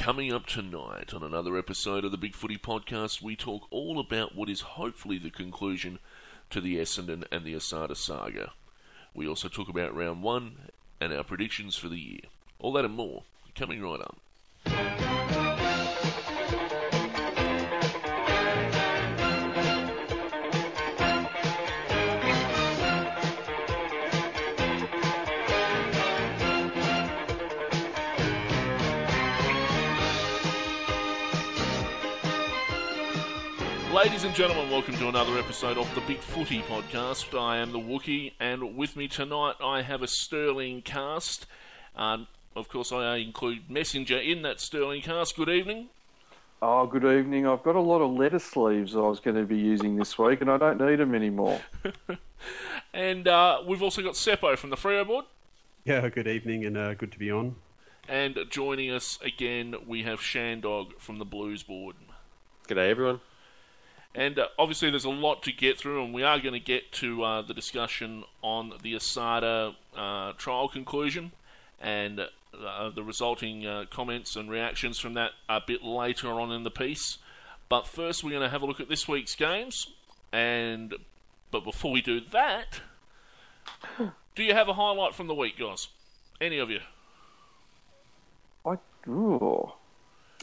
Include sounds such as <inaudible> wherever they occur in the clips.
Coming up tonight on another episode of the Big Footy Podcast, we talk all about what is hopefully the conclusion to the Essendon and the Asada saga. We also talk about round one and our predictions for the year. All that and more coming right up. Ladies and gentlemen, welcome to another episode of the Big Footy Podcast. I am the Wookie, and with me tonight I have a sterling cast. Um, of course, I include Messenger in that sterling cast. Good evening. Oh, good evening. I've got a lot of letter sleeves I was going to be using this week, and I don't need them anymore. <laughs> And uh, we've also got Seppo from the Freo board. Yeah, good evening and uh, good to be on. And joining us again, we have Shandog from the Blues board. G'day, everyone. And uh, obviously, there's a lot to get through, and we are going to get to uh, the discussion on the Asada uh, trial conclusion and uh, the resulting uh, comments and reactions from that a bit later on in the piece. But first, we're going to have a look at this week's games. And but before we do that, do you have a highlight from the week, guys? Any of you? I, ooh.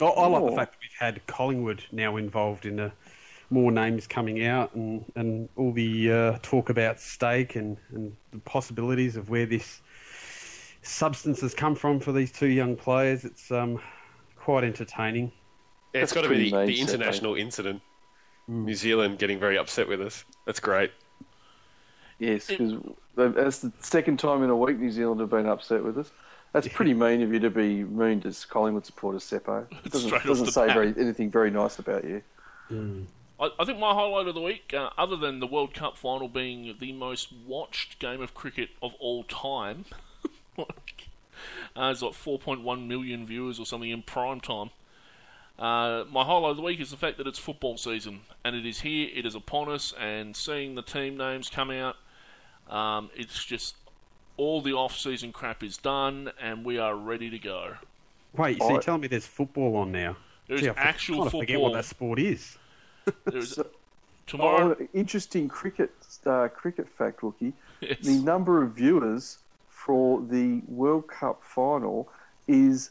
I, I like the Oh. fact that we've had Collingwood now involved in the more names coming out and, and all the uh, talk about steak and, and the possibilities of where this substance has come from for these two young players. It's um, quite entertaining. Yeah, it's That's got to be the, the nice, I think. international incident. New Zealand getting very upset with us. That's great. Yes, because that's the second time in a week New Zealand have been upset with us. That's pretty mean of you to be mean to Collingwood supporter Seppo. It <laughs> doesn't, doesn't say very, anything very nice about you. I, I think my highlight of the week, uh, other than the World Cup final being the most watched game of cricket of all time, <laughs> like, uh, it's like 4.1 million viewers or something in prime time. Uh, my highlight of the week is the fact that it's football season and it is here, it is upon us, and seeing the team names come out, um, it's just all the off-season crap is done and we are ready to go. Wait, so I- you're telling me there's football on now? There's Gee, I f- actual kind of forget football. what that sport is. <laughs> So- tomorrow. Oh, interesting cricket uh, cricket fact, Wookie. Yes. The number of viewers for the World Cup final is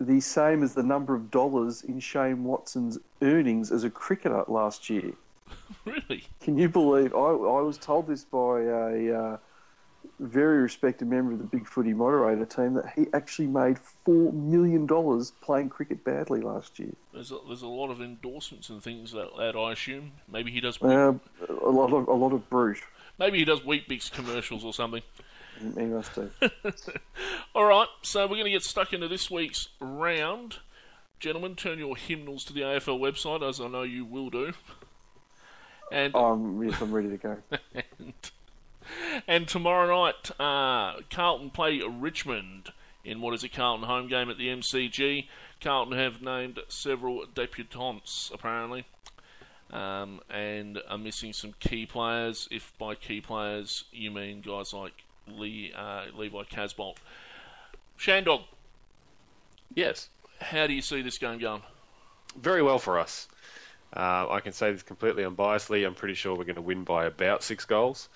the same as the number of dollars in Shane Watson's earnings as a cricketer last year. <laughs> really? Can you believe? I, I was told this by a uh, very respected member of the Big Footy moderator team that he actually made four million dollars playing cricket badly last year. There's a, there's a lot of endorsements and things that, that I assume. Maybe he does. Uh, a lot of a lot of brute. Maybe he does Weet-Bix commercials or something. He must do. <laughs> All right, so we're going to get stuck into this week's round. Gentlemen, turn your hymnals to the AFL website, as I know you will do. And Um, yes, I'm ready to go. <laughs> and, and tomorrow night, uh, Carlton play Richmond in what is a Carlton home game at the MCG. Carlton have named several debutants, apparently, um, and are missing some key players. If by key players you mean guys like Lee, uh, Levi Casboult. Shandog, Yes, how do you see this game going? very well for us. Uh, I can say this completely unbiasedly. I'm pretty sure we're going to win by about six goals.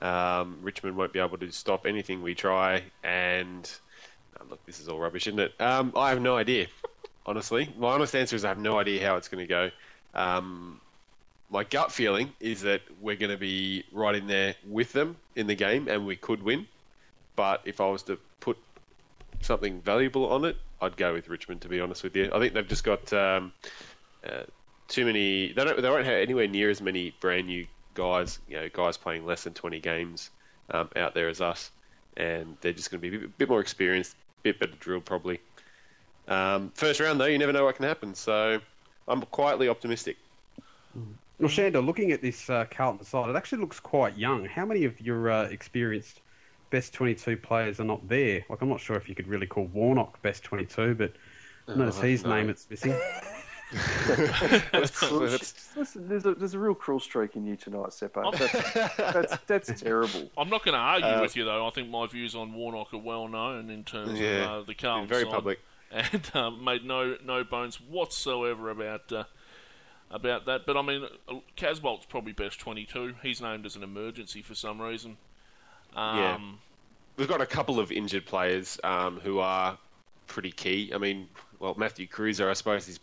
Um, Richmond won't be able to stop anything we try, and oh, look, this is all rubbish, isn't it? Um, I have no idea. <laughs> Honestly, my honest answer is I have no idea how it's going to go. Um, my gut feeling is that we're going to be right in there with them in the game, and we could win. But if I was to put something valuable on it, I'd go with Richmond. To be honest with you, I think they've just got um, uh, too many. They don't. They won't have anywhere near as many brand new guys. You know, guys playing less than twenty games um, out there as us, and they're just going to be a bit, bit more experienced, a bit better drilled probably. Um, first round though, you never know what can happen. So I'm quietly optimistic. Well, Shanda, looking at this uh, Carlton side, it actually looks quite young. How many of your uh, experienced best 22 players are not there? Like, I'm not sure if you could really call Warnock best 22, but I notice his no. name it's missing. <laughs> That's cruel. Listen, there's a there's a real cruel streak in you tonight, Seppo. That's, that's, that's <laughs> terrible. I'm not going to argue Uh, with you though. I think my views on Warnock are well known in terms Yeah, of uh, the Carlton very side. public. <laughs> and um, made no no bones whatsoever about uh, about that. But I mean, uh, Casboult's probably best 22. He's named as an emergency for some reason. Um, Yeah. We've got a couple of injured players um, who are pretty key. I mean, well, Matthew Kreuzer, I suppose, is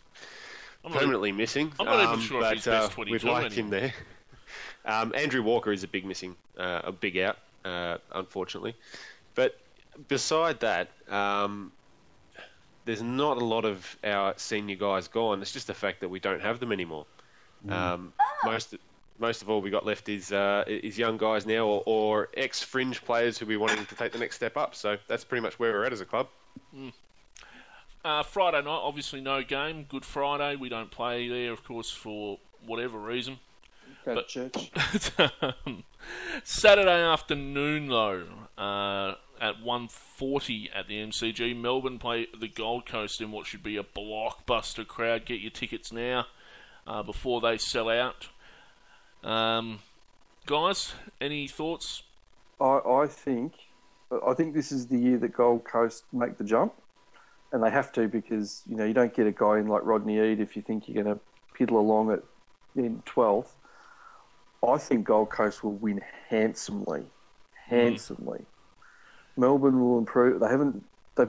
I'm not- permanently missing. I'm not even um, sure if he's best uh, 22 We've liked anymore. him there. <laughs> Um, Andrew Walker is a big missing, uh, a big out, uh, unfortunately. But beside that, um, there's not a lot of our senior guys gone. It's just the fact that we don't have them anymore. Um, most most of all we got left is uh, is young guys now, or, or ex fringe players who we wanting to take the next step up. So that's pretty much where we're at as a club. Uh, Friday night, obviously no game. Good Friday. We don't play there, of course, for whatever reason. Go But- church. <laughs> Um, Saturday afternoon, though, uh, at 1.40 at the MCG, Melbourne play the Gold Coast in what should be a blockbuster crowd. Get your tickets now uh, before they sell out. Um, guys, any thoughts? I, I think I think this is the year that Gold Coast make the jump, and they have to because you know you don't get a guy in like Rodney Eade if you think you're going to piddle along at in twelfth. I think Gold Coast will win handsomely, handsomely. Melbourne will improve. They haven't. They,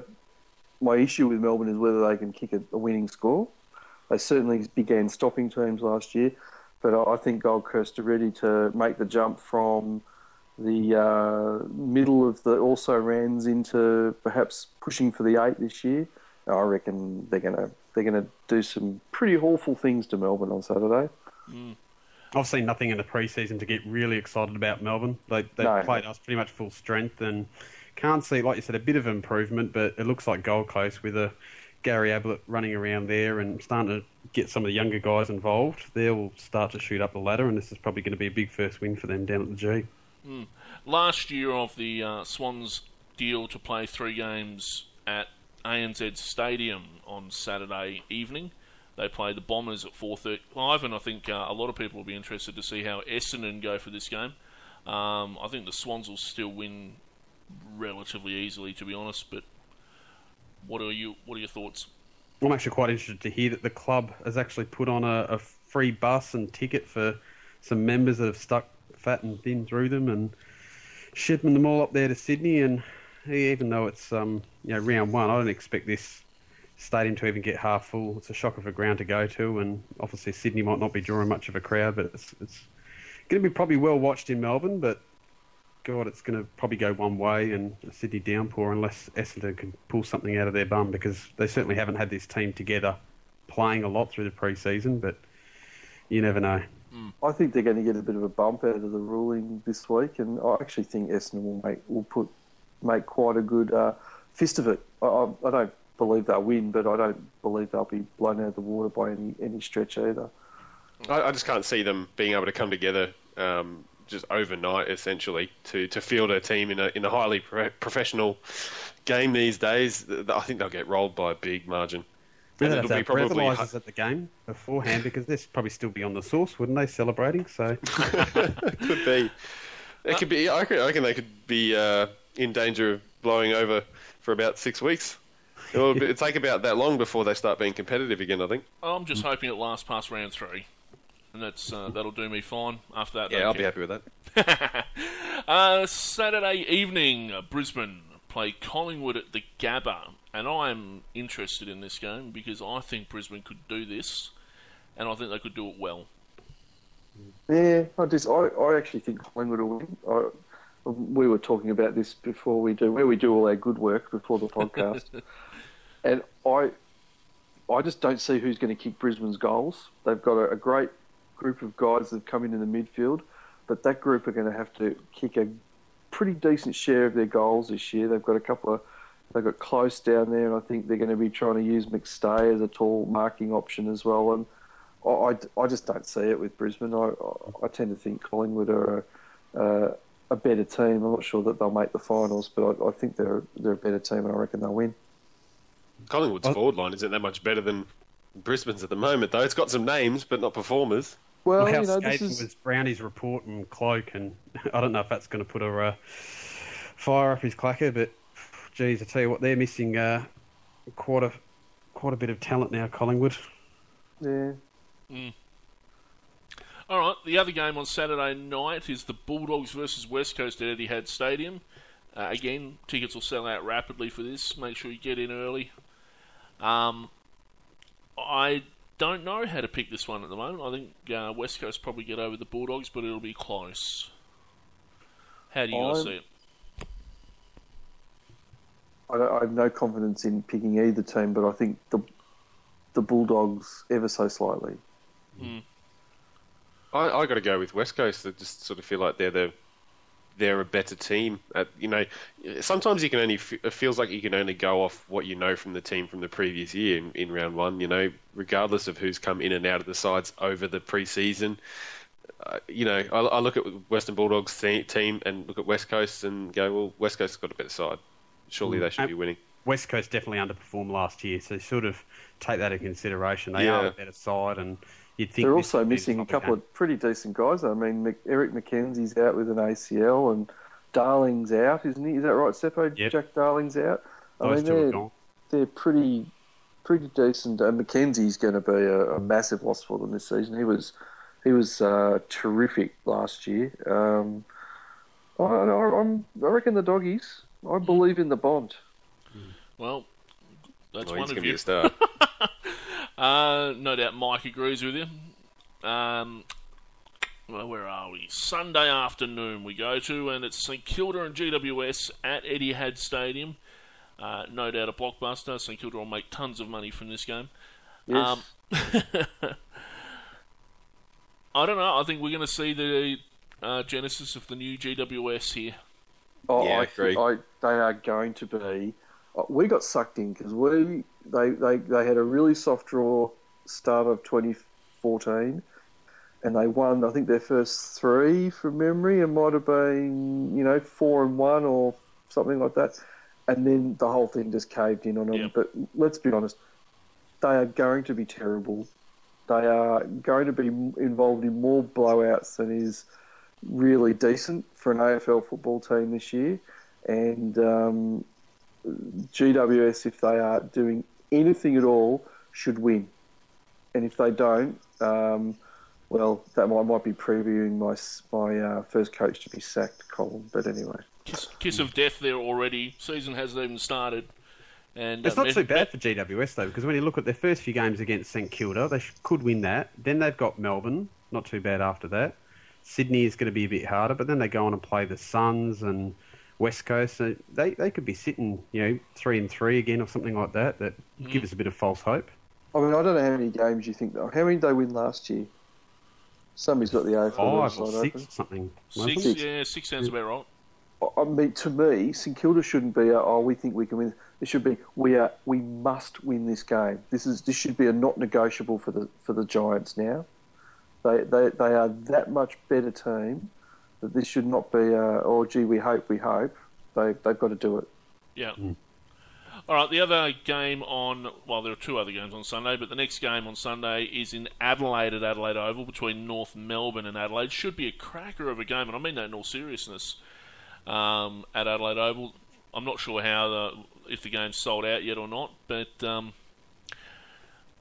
my issue with Melbourne is whether they can kick a, a winning score. They certainly began stopping teams last year, but I, I think Gold Coast are ready to make the jump from the uh, middle of the also rans into perhaps pushing for the eight this year. I reckon they're gonna they're gonna do some pretty awful things to Melbourne on Saturday. I've seen nothing in the preseason to get really excited about Melbourne. They they No. played us pretty much full strength and can't see, like you said, a bit of improvement. But it looks like Gold Coast with a Gary Ablett running around there and starting to get some of the younger guys involved. They'll start to shoot up the ladder, and this is probably going to be a big first win for them down at the G. Last year of the uh, Swans deal to play three games at ANZ Stadium on Saturday evening. They play the Bombers at 4.35, and I think uh, a lot of people will be interested to see how Essendon go for this game. Um, I think the Swans will still win relatively easily, to be honest. But what are you? What are your thoughts? I'm actually quite interested to hear that the club has actually put on a, a free bus and ticket for some members that have stuck fat and thin through them and shipping them all up there to Sydney. And even though it's um, you know round one, I don't expect this stadium to even get half full. It's a shock of a ground to go to, and obviously Sydney might not be drawing much of a crowd, but it's, it's going to be probably well watched in Melbourne. But God, it's going to probably go one way and a Sydney downpour unless Essendon can pull something out of their bum because they certainly haven't had this team together playing a lot through the pre-season, but you never know. I think they're going to get a bit of a bump out of the ruling this week, and I actually think Essendon will make will put make quite a good uh, fist of it. I, I, I don't believe they'll win, but I don't believe they'll be blown out of the water by any any stretch either. I, I just can't see them being able to come together um, just overnight, essentially, to, to field a team in a in a highly pro- professional game these days. I think they'll get rolled by a big margin. They'd And it'll have be probably breathalyzers at the game beforehand because they'd probably still be on the sauce, wouldn't they, celebrating? So <laughs> could be. It could be. I reckon, I reckon they could be uh, in danger of blowing over for about six weeks. It'll, be, it'll take about that long before they start being competitive again. I think. I'm just hoping it lasts past round three, and that's uh, that'll do me fine. After that, Yeah, I'll be happy with that. <laughs> Uh, Saturday evening, uh, Brisbane play Collingwood at the Gabba, and I'm interested in this game because I think Brisbane could do this, and I think they could do it well. Yeah, I just I, I actually think Collingwood will win. I, we were talking about this before we do where we do all our good work before the podcast, <laughs> and I I just don't see who's going to kick Brisbane's goals. They've got a, a great group of guys that have come in in the midfield, but that group are going to have to kick a pretty decent share of their goals this year. They've got a couple of they've got close down there, and I think they're going to be trying to use McStay as a tall marking option as well. And I, I, I just don't see it with Brisbane. I, I, I tend to think Collingwood are a, uh, a better team. I'm not sure that they'll make the finals, but I, I think they're they're a better team, and I reckon they'll win. Collingwood's Well- forward line isn't that much better than Brisbane's at the moment, though. It's got some names, but not performers. Well, how you know, this is was Brownie's report and cloak, and <laughs> I don't know if that's going to put a uh, fire up his clacker, but geez, I tell you what, they're missing uh, quite a quite a bit of talent now, Collingwood. Yeah. All right, the other game on Saturday night is the Bulldogs versus West Coast at Etihad Stadium. Uh, again, tickets will sell out rapidly for this. Make sure you get in early. Um, I don't know how to pick this one at the moment. I think uh, West Coast probably get over the Bulldogs, but it'll be close. How do you guys I'm- see it? I, I have no confidence in picking either team, but I think the the Bulldogs ever so slightly. I, I got to go with West Coast. I just sort of feel like they're the they're a better team. At, you know, sometimes you can only it feels like you can only go off what you know from the team from the previous year in, in round one. You know, regardless of who's come in and out of the sides over the preseason. Uh, you know, I, I look at Western Bulldogs te- team and look at West Coast and go, well, West Coast's got a better side. Surely they should be winning. West Coast definitely underperformed last year, so sort of take that into consideration. They Yeah. are a better side, and you'd think They're also would be the missing a couple of pretty decent guys. I mean, Mc, Eric McKenzie's out with an ACL, and Darling's out, isn't he? Is that right, Seppo? Yep. Jack Darling's out. I Those mean, two are they're, gone. they're pretty pretty decent. And McKenzie's going to be a, a massive loss for them this season. He was he was uh, terrific last year. Um, I, I, I'm, I reckon the doggies. I believe in the Bont. Well, that's Well, one of going to be you. a star. <laughs> Uh, no doubt Mike agrees with you. Um, well, where are we? Sunday afternoon we go to, and it's St Kilda and GWS at Etihad Stadium. Uh, no doubt a blockbuster. St Kilda will make tons of money from this game. Yes. Um, <laughs> I don't know. I think we're going to see the uh, genesis of the new GWS here. Oh, Yeah, I, agreed. I, they are going to be. uh, We got sucked in because we they, they they had a really soft draw start of 2014, and they won. I think their first three from memory. It might have been you know four and one or something like that, and then the whole thing just caved in on them. Yeah. But let's be honest, they are going to be terrible. They are going to be involved in more blowouts than is really decent for an AFL football team this year. And um, GWS, if they are doing anything at all, should win. And if they don't, um, well, that might, might be previewing my my uh, first coach to be sacked column. But anyway, Kiss, kiss of death there already. Season hasn't even started. And It's uh, not too bad for GWS though, because when you look at their first few games against St Kilda, they sh- could win that. Then they've got Melbourne, not too bad after that. Sydney is going to be a bit harder, but then they go on and play the Suns and West Coast. So they they could be sitting, you know, three and three again or something like that. That Mm. give us a bit of false hope. I mean, I don't know how many games you think. How many did they win last year? Somebody's got the AFL Five or six open. or something. Six, it? Six. yeah, six sounds about right. I mean, to me, St Kilda shouldn't be. A, oh, we think we can win. It should be. We are. We must win this game. This is. This should be a not negotiable for the for the Giants now. They they they are that much better team that this should not be. A, oh, gee, we hope. We hope. They they've got to do it. Yeah. Mm. All right. The other game on well, there are two other games on Sunday, but the next game on Sunday is in Adelaide at Adelaide Oval between North Melbourne and Adelaide. Should be a cracker of a game, and I mean that in all seriousness. Um, at Adelaide Oval, I'm not sure how the if the game's sold out yet or not, but um,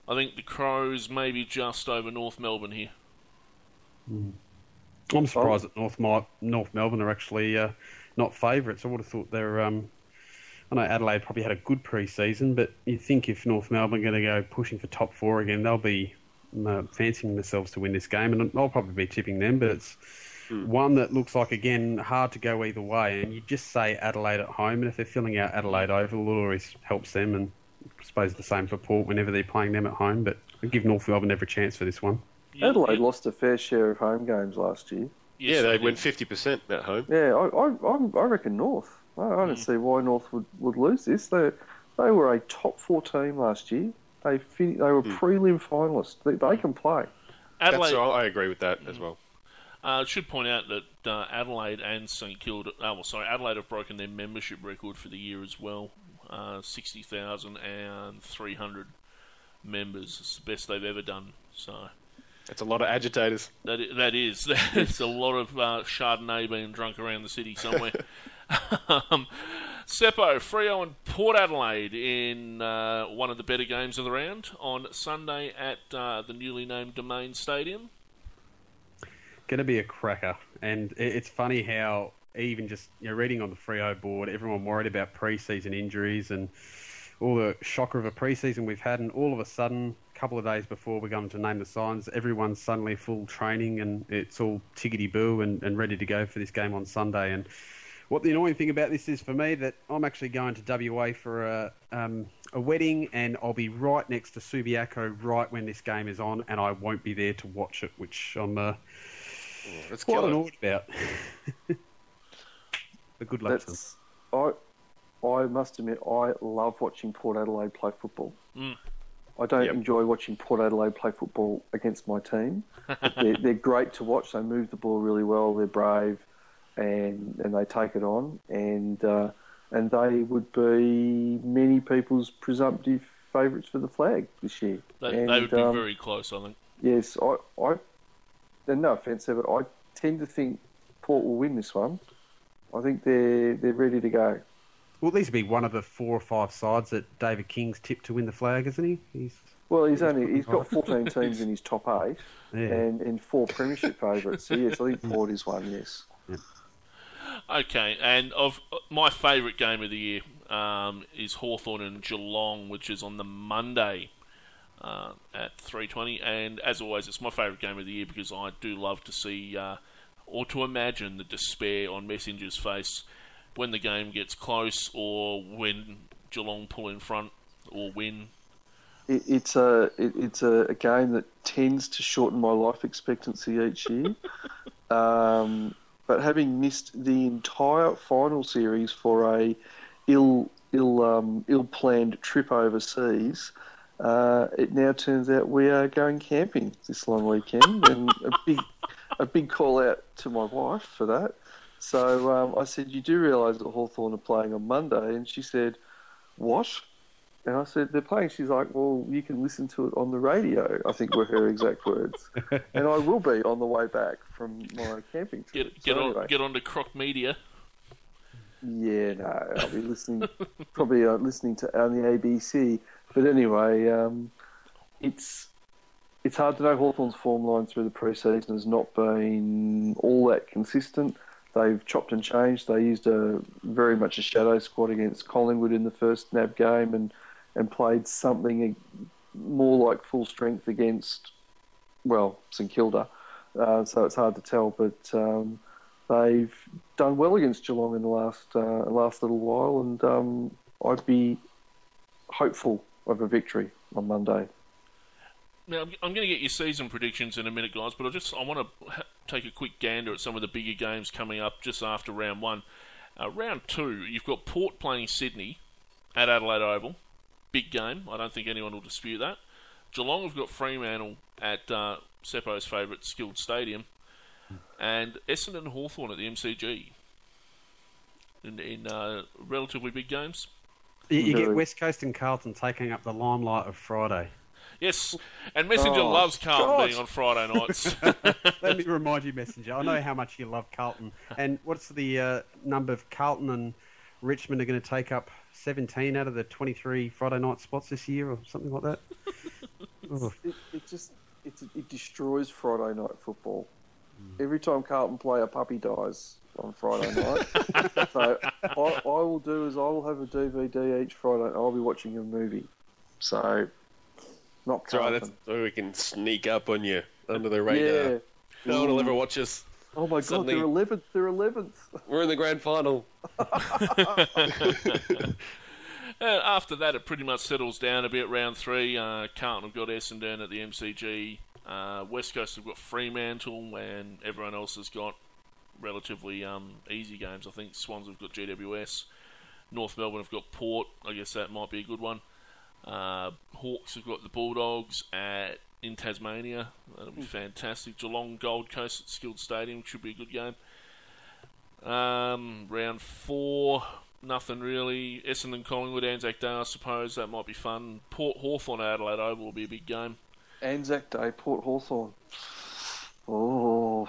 I think the Crows may be just over North Melbourne here. I'm surprised that North Mel- North Melbourne are actually uh, not favourites. I would have thought they're. Um, I know Adelaide probably had a good pre-season, but you think if North Melbourne are going to go pushing for top four again, they'll be uh, fancying themselves to win this game, and I'll probably be tipping them. But it's one that looks like again hard to go either way. And you just say Adelaide at home, and if they're filling out Adelaide Oval, it always helps them. And I suppose the same for Port whenever they're playing them at home. But I give North Melbourne every chance for this one. You- Adelaide you- lost a fair share of home games last year. yes, yeah, they did. went 50% at home. Yeah, I I, I, I reckon North. I, I don't see why North would, would lose this. They they were a top four team last year. They fin- they were prelim finalists. They, they can play. Adelaide. That's, I agree with that as well. Uh, should point out that uh, Adelaide and St Kilda, uh, well, sorry, Adelaide have broken their membership record for the year as well. Uh, 60,300 members. It's the best they've ever done. So It's a lot of agitators. That that is. <laughs> It's a lot of uh, Chardonnay being drunk around the city somewhere. <laughs> um, Seppo, Freo, and Port Adelaide in uh, one of the better games of the round on Sunday at uh, the newly named Domain Stadium. Going to be a cracker, and it's funny how even just you know, reading on the Freo board, everyone worried about pre-season injuries and all the shocker of a pre-season we've had, and all of a sudden, a couple of days before we're going to name the signs, everyone's suddenly full training and it's all tickety boo and, and ready to go for this game on Sunday. And what the annoying thing about this is for me that I'm actually going to WA for a um, a wedding, and I'll be right next to Subiaco right when this game is on, and I won't be there to watch it, which I'm uh, That's quite killer. annoyed about. <laughs> but good luck to them. I. I must admit, I love watching Port Adelaide play football. Mm. I don't Yep. enjoy watching Port Adelaide play football against my team. <laughs> they're, they're great to watch. They move the ball really well. They're brave, and and they take it on. And uh, and they would be many people's presumptive favourites for the flag this year. They, and, they would be um, very close, I think. Yes, I, I, and no offence there, but I tend to think Port will win this one. I think they're they're ready to go. Well, these would be one of the four or five sides that David King's tipped to win the flag, isn't he? He's Well, he's only he's got 14 <laughs> teams in his top eight yeah. and, and four premiership favourites. So yes, I think Port is one. Yes. Okay, and of my favourite game of the year um, is Hawthorn and Geelong, which is on the Monday uh, at 3:20. And as always, it's my favourite game of the year because I do love to see uh, or to imagine the despair on Messenger's face when the game gets close or when Geelong pull in front or win. It, it's a it, it's a, a game that tends to shorten my life expectancy each year. <laughs> um, but having missed the entire final series for a ill ill um, ill planned trip overseas, uh, it now turns out we are going camping this long weekend, and a big a big call out to my wife for that. So um, I said, "You do realise that Hawthorn are playing on Monday?" And she said, "What?" And I said, they're playing. She's like, well, you can listen to it on the radio. I think were her exact <laughs> words. and I will be on the way back from my camping trip. Get get So on get on to Croc Media. Yeah, no, I'll be listening, <laughs> probably uh, listening to on the ABC. But anyway, um, it's it's hard to know. Hawthorn's form line through the pre-season has not been all that consistent. They've chopped and changed. They used a very much a shadow squad against Collingwood in the first NAB game, and and played something more like full strength against well St Kilda. Uh, so it's hard to tell, but. Um, they've done well against Geelong in the last uh, last little while, and um, I'd be hopeful of a victory on Monday. Now, I'm- I'm going to get your season predictions in a minute, guys, but I just I want to take a quick gander at some of the bigger games coming up just after round one. Uh, round two, you've got Port playing Sydney at Adelaide Oval. Big game. I don't think anyone will dispute that. Geelong have got Fremantle at uh, Seppo's favourite Skilled Stadium. And Essendon Hawthorn at the MCG. In, in uh, relatively big games. You, you get West Coast and Carlton taking up the limelight of Friday. Yes, and Messenger Oh, loves Carlton God. being on Friday nights. <laughs> Let me remind you, Messenger. I know how much you love Carlton. And what's the uh, number of Carlton and Richmond are going to take up 17 out of the 23 Friday night spots this year or something like that? <laughs> It, it just it, it destroys Friday night football. Every time Carlton play, a puppy dies on Friday <laughs> night. so I, I will do is I will have a DVD each Friday. and I'll be watching a movie. So not That's right. Carlton. That's so we can sneak up on you under the radar. yeah. No one will ever watch us. Oh my god, they're eleventh. They're eleventh. We're in the grand final. <laughs> <laughs> Uh, after that, it pretty much settles down a bit. Round three, uh, Carlton have got Essendon at the MCG. Uh, West Coast have got Fremantle, and everyone else has got relatively um, easy games. I think Swans have got GWS. North Melbourne have got Port. I guess that might be a good one. Uh, Hawks have got the Bulldogs at in Tasmania. That'll be fantastic. Geelong Gold Coast at Skilled Stadium should be a good game. Um, round four, nothing really. Essendon Collingwood, Anzac Day, I suppose that might be fun. Port Hawthorn Adelaide Oval will be a big game. Anzac Day, Port Hawthorn. Oh,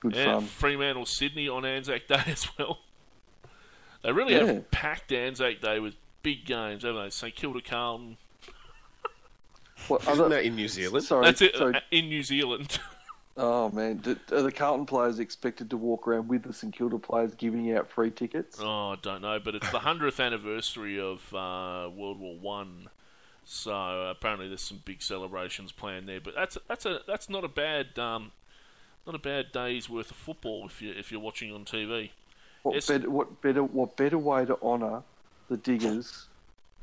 good Yeah, fun. Fremantle Sydney on Anzac Day <laughs> as well. They really Yeah. have packed Anzac Day with big games, haven't they? St Kilda Carlton. What Isn't other? that in New Zealand? Sorry, That's it sorry. uh, in New Zealand. <laughs> Oh man, do, are the Carlton players expected to walk around with the St Kilda players giving out free tickets? oh, I don't know, but it's the hundredth anniversary of uh, World War One, so apparently there's some big celebrations planned there. But that's that's a that's not a bad um, not a bad day's worth of football if you if you're watching on TV. What Yes. better? What better? What better way to honour the diggers?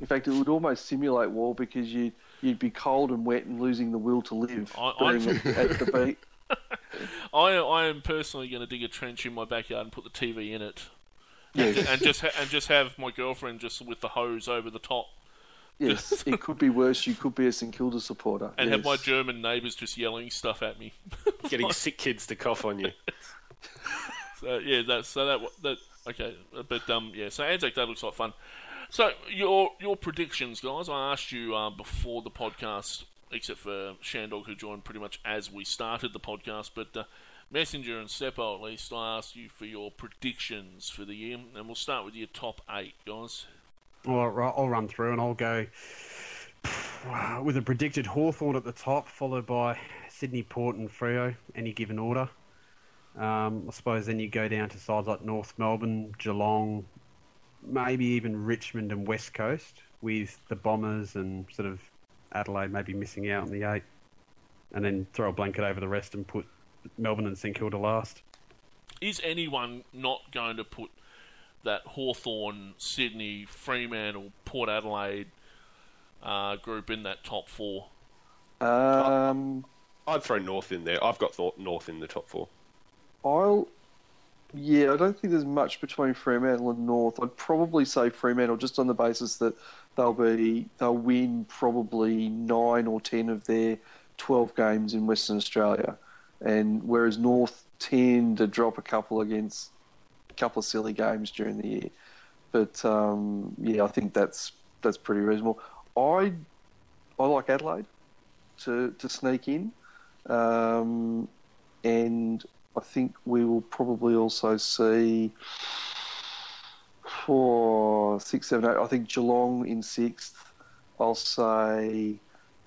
In fact, it would almost simulate war because you you'd be cold and wet and losing the will to live I- I- at, <laughs> at the beat. <laughs> I I am personally going to dig a trench in my backyard and put the TV in it, Yes, and just ha- and just have my girlfriend just with the hose over the top, yes. <laughs> It could be worse. You could be a St Kilda supporter. and have my. German neighbours just yelling stuff at me. Getting sick kids to cough on you. So yeah, that's so that that okay, but um yeah, so Anzac Day looks like fun. So your your predictions, guys. I asked you uh, before the podcast, except for Shandog who joined pretty much as we started the podcast, but. Uh, Messenger and Seppo, at least, I asked you for your predictions for the year, and we'll start with your top eight, guys. All right, I'll run through and I'll go <sighs> with a predicted Hawthorn at the top, followed by Sydney, Port, and Freo, any given order. Um, I suppose then you go down to sides like North Melbourne, Geelong, maybe even Richmond and West Coast, with the Bombers and sort of Adelaide maybe missing out on the eight, and then throw a blanket over the rest and put Melbourne and St Kilda last. Is anyone not going to put that Hawthorn, Sydney, Fremantle, Port Adelaide uh, group in that top four? Um, I'd throw North in there. I've got Thor- North in the top four. I'll. Yeah, I don't think there's much between Fremantle and North. I'd probably say Fremantle just on the basis that they'll be they'll win probably nine or ten of their twelve games in Western Australia, and whereas North tend to drop a couple against a couple of silly games during the year. But um, yeah, I think that's that's pretty reasonable. I I like Adelaide to to sneak in. Um, and I think we will probably also see four, six, seven, eight. I think Geelong in sixth. I'll say,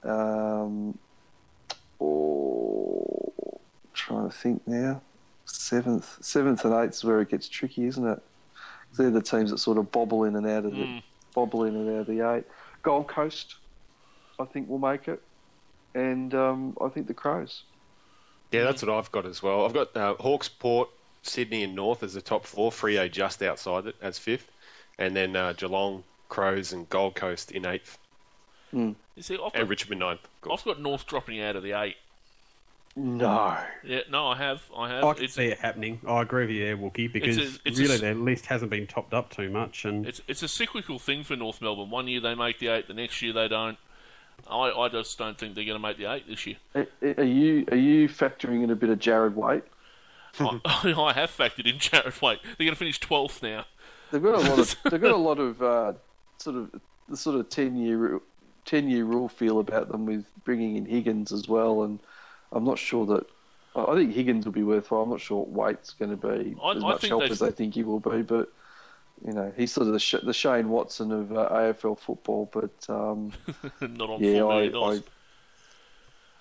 um, oh, trying to think now. Seventh, seventh and eighth is where it gets tricky, isn't it? They're the teams that sort of bobble in and out of the Mm. bobble in and out of the eight. Gold Coast, I think will make it, and um, I think the Crows. Yeah, that's what I've got as well. I've got uh, Hawks, Port, Sydney, and North as the top four. Freo just outside it as fifth, and then uh, Geelong, Crows, and Gold Coast in eighth, You see, I've got, and Richmond ninth. Of course. I've got North dropping out of the eight. No. Yeah, no, I have. I have. I can it's, see it happening. I agree with you there, Wookie, because It's a- it's really s- their list hasn't been topped up too much, and it's it's a cyclical thing for North Melbourne. One year they make the eight, the next year they don't. I, I just don't think they're going to make the eight this year. Are are you are you factoring in a bit of Jarrad Waite? I, <laughs> I have factored in Jarrad Waite. They're going to finish twelfth now. They've got a lot of <laughs> they've got a lot of uh, sort of the sort of ten year ten year rule feel about them with bringing in Higgins as well, and I'm not sure that I think Higgins will be worthwhile. I'm not sure Waite's going to be I- as I much help as they think he will be, but. You know, he's sort of the, Sh- the Shane Watson of uh, AFL football, but um, <laughs> Not on yeah, I, I,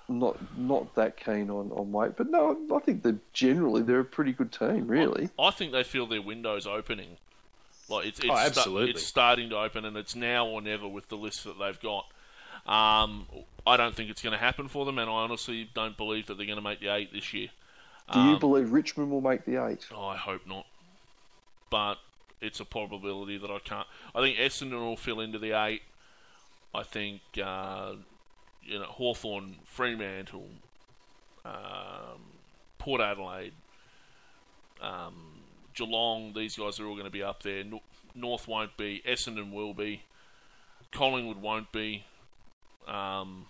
not not that keen on on Waite, but no, I think that generally they're a pretty good team, really. I think they feel their window's opening. Like it's it's, Oh, sta- absolutely. it's starting to open, and it's now or never with the list that they've got. Um, I don't think it's going to happen for them, and I honestly don't believe that they're going to make the eight this year. Do you Um, believe Richmond will make the eight? Oh, I hope not. But it's a probability that I can't. I think Essendon will fill into the eight. I think uh, you know Hawthorn, Fremantle, um, Port Adelaide, um, Geelong. These guys are all going to be up there. Nor- North won't be. Essendon will be. Collingwood won't be. Um,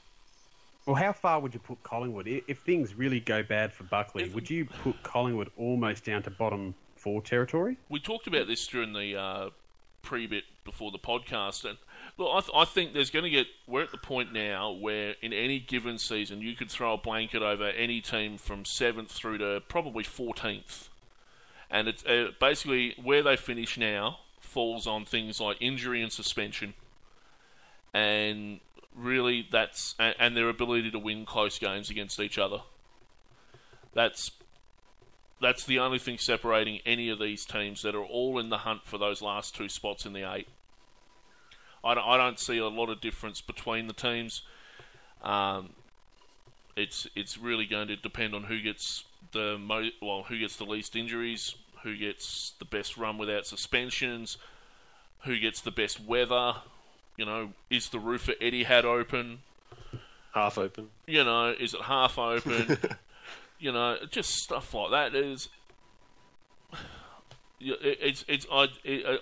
Well, how far would you put Collingwood? If things really go bad for Buckley, If- would you put Collingwood almost down to bottom four territory? we talked about this during the uh, pre-bit before the podcast, and look, I, th- I think there's going to get. We're at the point now where in any given season you could throw a blanket over any team from seventh through to probably fourteenth, and it's uh, basically where they finish now. falls on things like injury and suspension, and really that's and, and their ability to win close games against each other. That's that's the only thing separating any of these teams that are all in the hunt for those last two spots in the eight. I don't, I don't see a lot of difference between the teams. Um, it's it's really going to depend on who gets the mo- well who gets the least injuries, who gets the best run without suspensions, who gets the best weather. You know, is the roof at Etihad open? Half open. You know, is it half open? <laughs> you know, just stuff like that is. <sighs> It's it's I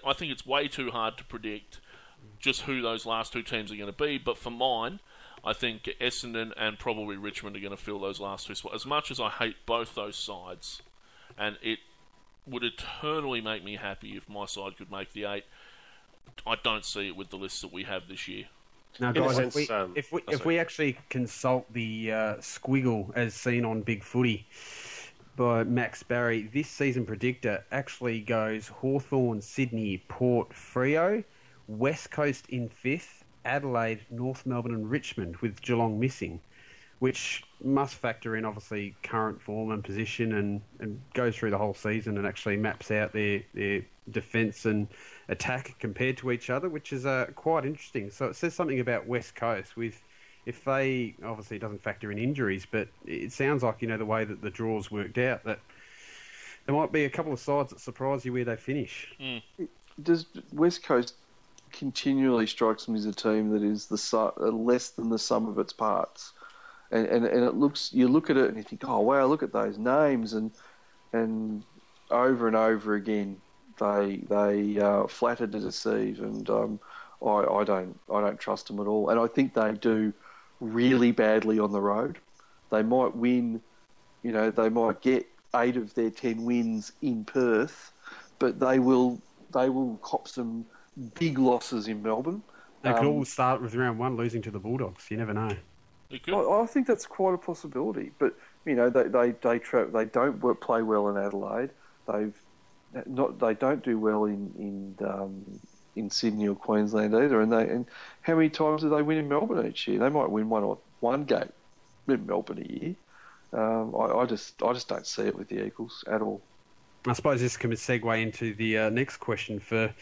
I think it's way too hard to predict just who those last two teams are going to be. But for mine, I think Essendon and probably Richmond are going to fill those last two spots. As much as I hate both those sides, and it would eternally make me happy if my side could make the eight. I don't see it with the list that we have this year. Now, guys, sense, if we, um, if we oh, if we actually consult the uh, squiggle as seen on Big Footy by Max Barry, this season predictor actually goes Hawthorn, Sydney, Port, Freo, West Coast in fifth, Adelaide, North Melbourne, and Richmond, with Geelong missing, which must factor in obviously current form and position, and, and goes through the whole season and actually maps out their their defence and attack compared to each other, which is uh, quite interesting. So it says something about West Coast with if they obviously it doesn't factor in injuries, but it sounds like you know the way that the draws worked out that there might be a couple of sides that surprise you where they finish. Does West Coast continually strikes me as a team that is the su- uh, less than the sum of its parts, and, and and it looks you look at it and you think, oh wow, look at those names, and and over and over again they they uh, flatter to deceive, and um, I, I don't I don't trust them at all, and I think they do really badly on the road. They might win, you know, they might get eight of their ten wins in Perth, but they will they will cop some big losses in Melbourne. They could Um, all start with round one losing to the Bulldogs. You never know. It could. I, I think that's quite a possibility. But you know, they they they, tra- they don't work, play well in Adelaide. They've not they don't do well in in um, in Sydney or Queensland either. And they and how many times do they win in Melbourne each year? They might win one or one game in Melbourne a year. Um, I, I just I just don't see it with the Eagles at all. I suppose this can segue into the uh, next question for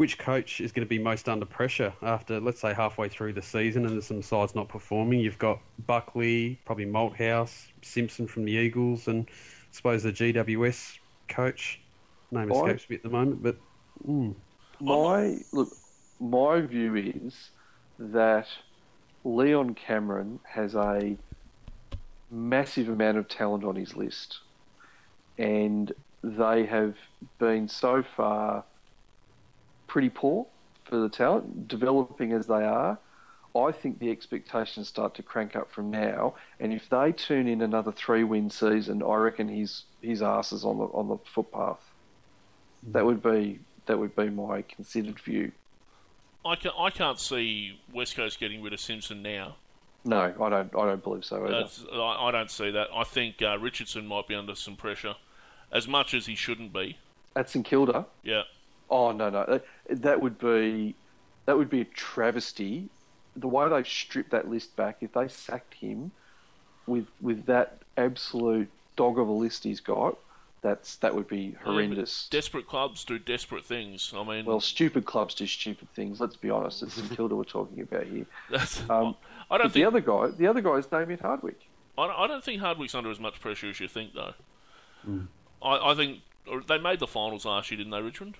which coach is going to be most under pressure after, let's say, halfway through the season and there's some sides not performing. You've got Buckley, probably Malthouse, Simpson from the Eagles, and I suppose the GWS coach. Name escapes me at the moment, but mm, My look, my view is that Leon Cameron has a massive amount of talent on his list, and they have been so far pretty poor for the talent, developing as they are. I think the expectations start to crank up from now, and if they tune in another three-win season, I reckon his his ass is on the on the footpath. That would be that would be my considered view. I, can, I can't see West Coast getting rid of Simpson now. No, I don't. I don't believe so either. That's, I, I don't see that. I think uh, Richardson might be under some pressure, as much as he shouldn't be. At St Kilda, Yeah, oh no, no, that, that would be that would be a travesty. The way they've stripped that list back, if they sacked him with with that absolute dog of a list he's got, that's that would be horrendous. desperate clubs do desperate things. I mean, well, stupid clubs do stupid things. Let's be honest. It's St <laughs> Kilda we're talking about here. that's, Um, I don't But the other guy, the other guy is Damien Hardwick. I don't, I don't think Hardwick's under as much pressure as you think, though. Hmm. I, I think or they made the finals last year, didn't they, Richmond?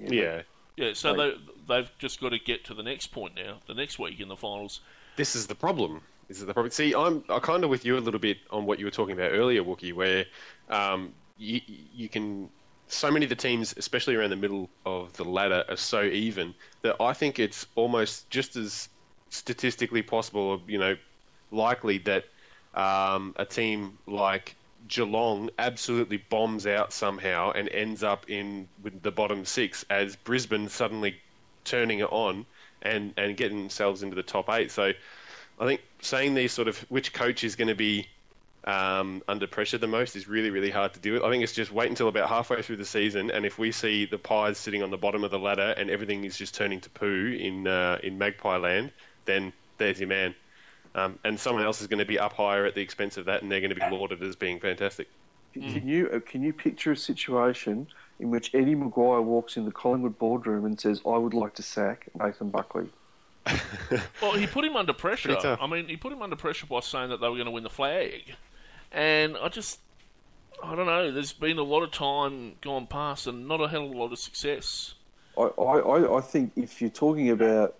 Yeah. Yeah, so Right. they they've just got to get to the next point now, the next week in the finals. This is the problem. This is the problem. See, I'm I kind of with you a little bit on what you were talking about earlier, Wookie, where um, you you can so many of the teams, especially around the middle of the ladder, are so even that I think it's almost just as statistically possible, or you know, likely that um, a team like Geelong absolutely bombs out somehow and ends up in with the bottom six as Brisbane suddenly turning it on and, and getting themselves into the top eight. So I think saying these sort of which coach is going to be um, under pressure the most is really, really hard to with. I think it's just wait until about halfway through the season, and if we see the Pies sitting on the bottom of the ladder and everything is just turning to poo in uh, in Magpie Land, then there's your man. Um, and someone else is going to be up higher at the expense of that, and they're going to be lauded as being fantastic. Can you uh, can you picture a situation in which Eddie McGuire walks in the Collingwood boardroom and says, "I would like to sack Nathan Buckley"? <laughs> Well, he put him under pressure. Pretty. I mean, he put him under pressure by saying that they were going to win the flag, and I just, I don't know. There's been a lot of time gone past, and not a hell of a lot of success. I, I, I- I think if you're talking about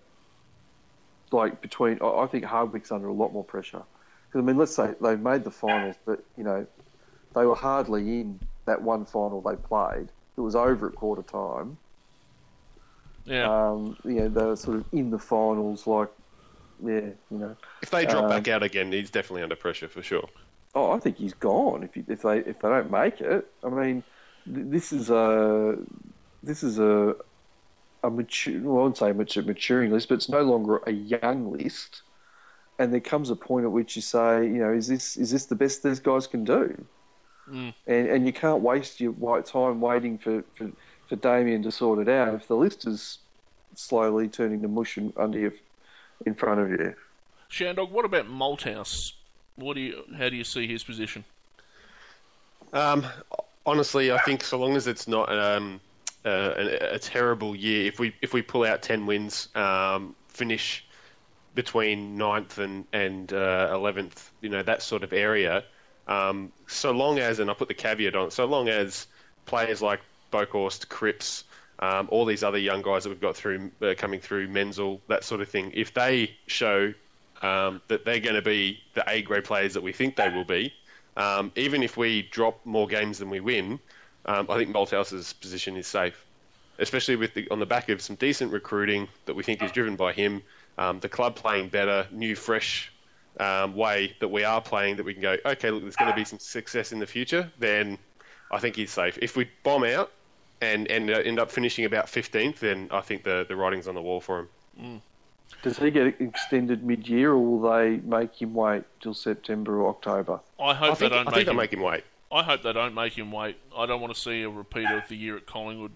like between, I, I think Hardwick's under a lot more pressure. Because I mean, let's say they've made the finals, but you know, they were hardly in that one final they played. It was over at quarter time. Yeah, Um, you know, they were sort of in the finals, like yeah, you know. If they drop Um, back out again, he's definitely under pressure for sure. Oh, I think he's gone if you, if they if they don't make it. I mean, th- this is a this is a a mature. Well, I wouldn't say mature, maturing list, but it's no longer a young list. And there comes a point at which you say, you know, is this is this the best these guys can do? Mm. And and you can't waste your white time waiting for, for for Damien to sort it out if the list is slowly turning to mush in- under you in front of you. Shandog. What about Malthouse? What do you? How do you see his position? Um, honestly, I think so long as it's not um, uh, a, a terrible year, if we if we pull out ten wins, um, finish between 9th and and uh, eleventh, you know that sort of area. Um, so long as, and I put the caveat on, so long as players like Boekhorst, Cripps, um, all these other young guys that we've got through uh, coming through, Menzel, that sort of thing, if they show um, that they're going to be the A grade players that we think they will be, um, even if we drop more games than we win, um, I think Malthouse's position is safe, especially with the, on the back of some decent recruiting that we think is driven by him. Um, the club playing better, new, fresh um, way that we are playing, that we can go, okay, look, there's going to be some success in the future. Then I think he's safe. If we bomb out and, and uh, end up finishing about 15th, then I think the, the writing's on the wall for him. Does he get extended mid-year, or will they make him wait till September or October? I hope I think, they don't I make think they'll him. make him wait. I hope they don't make him wait. I don't want to see a repeat of the year at Collingwood,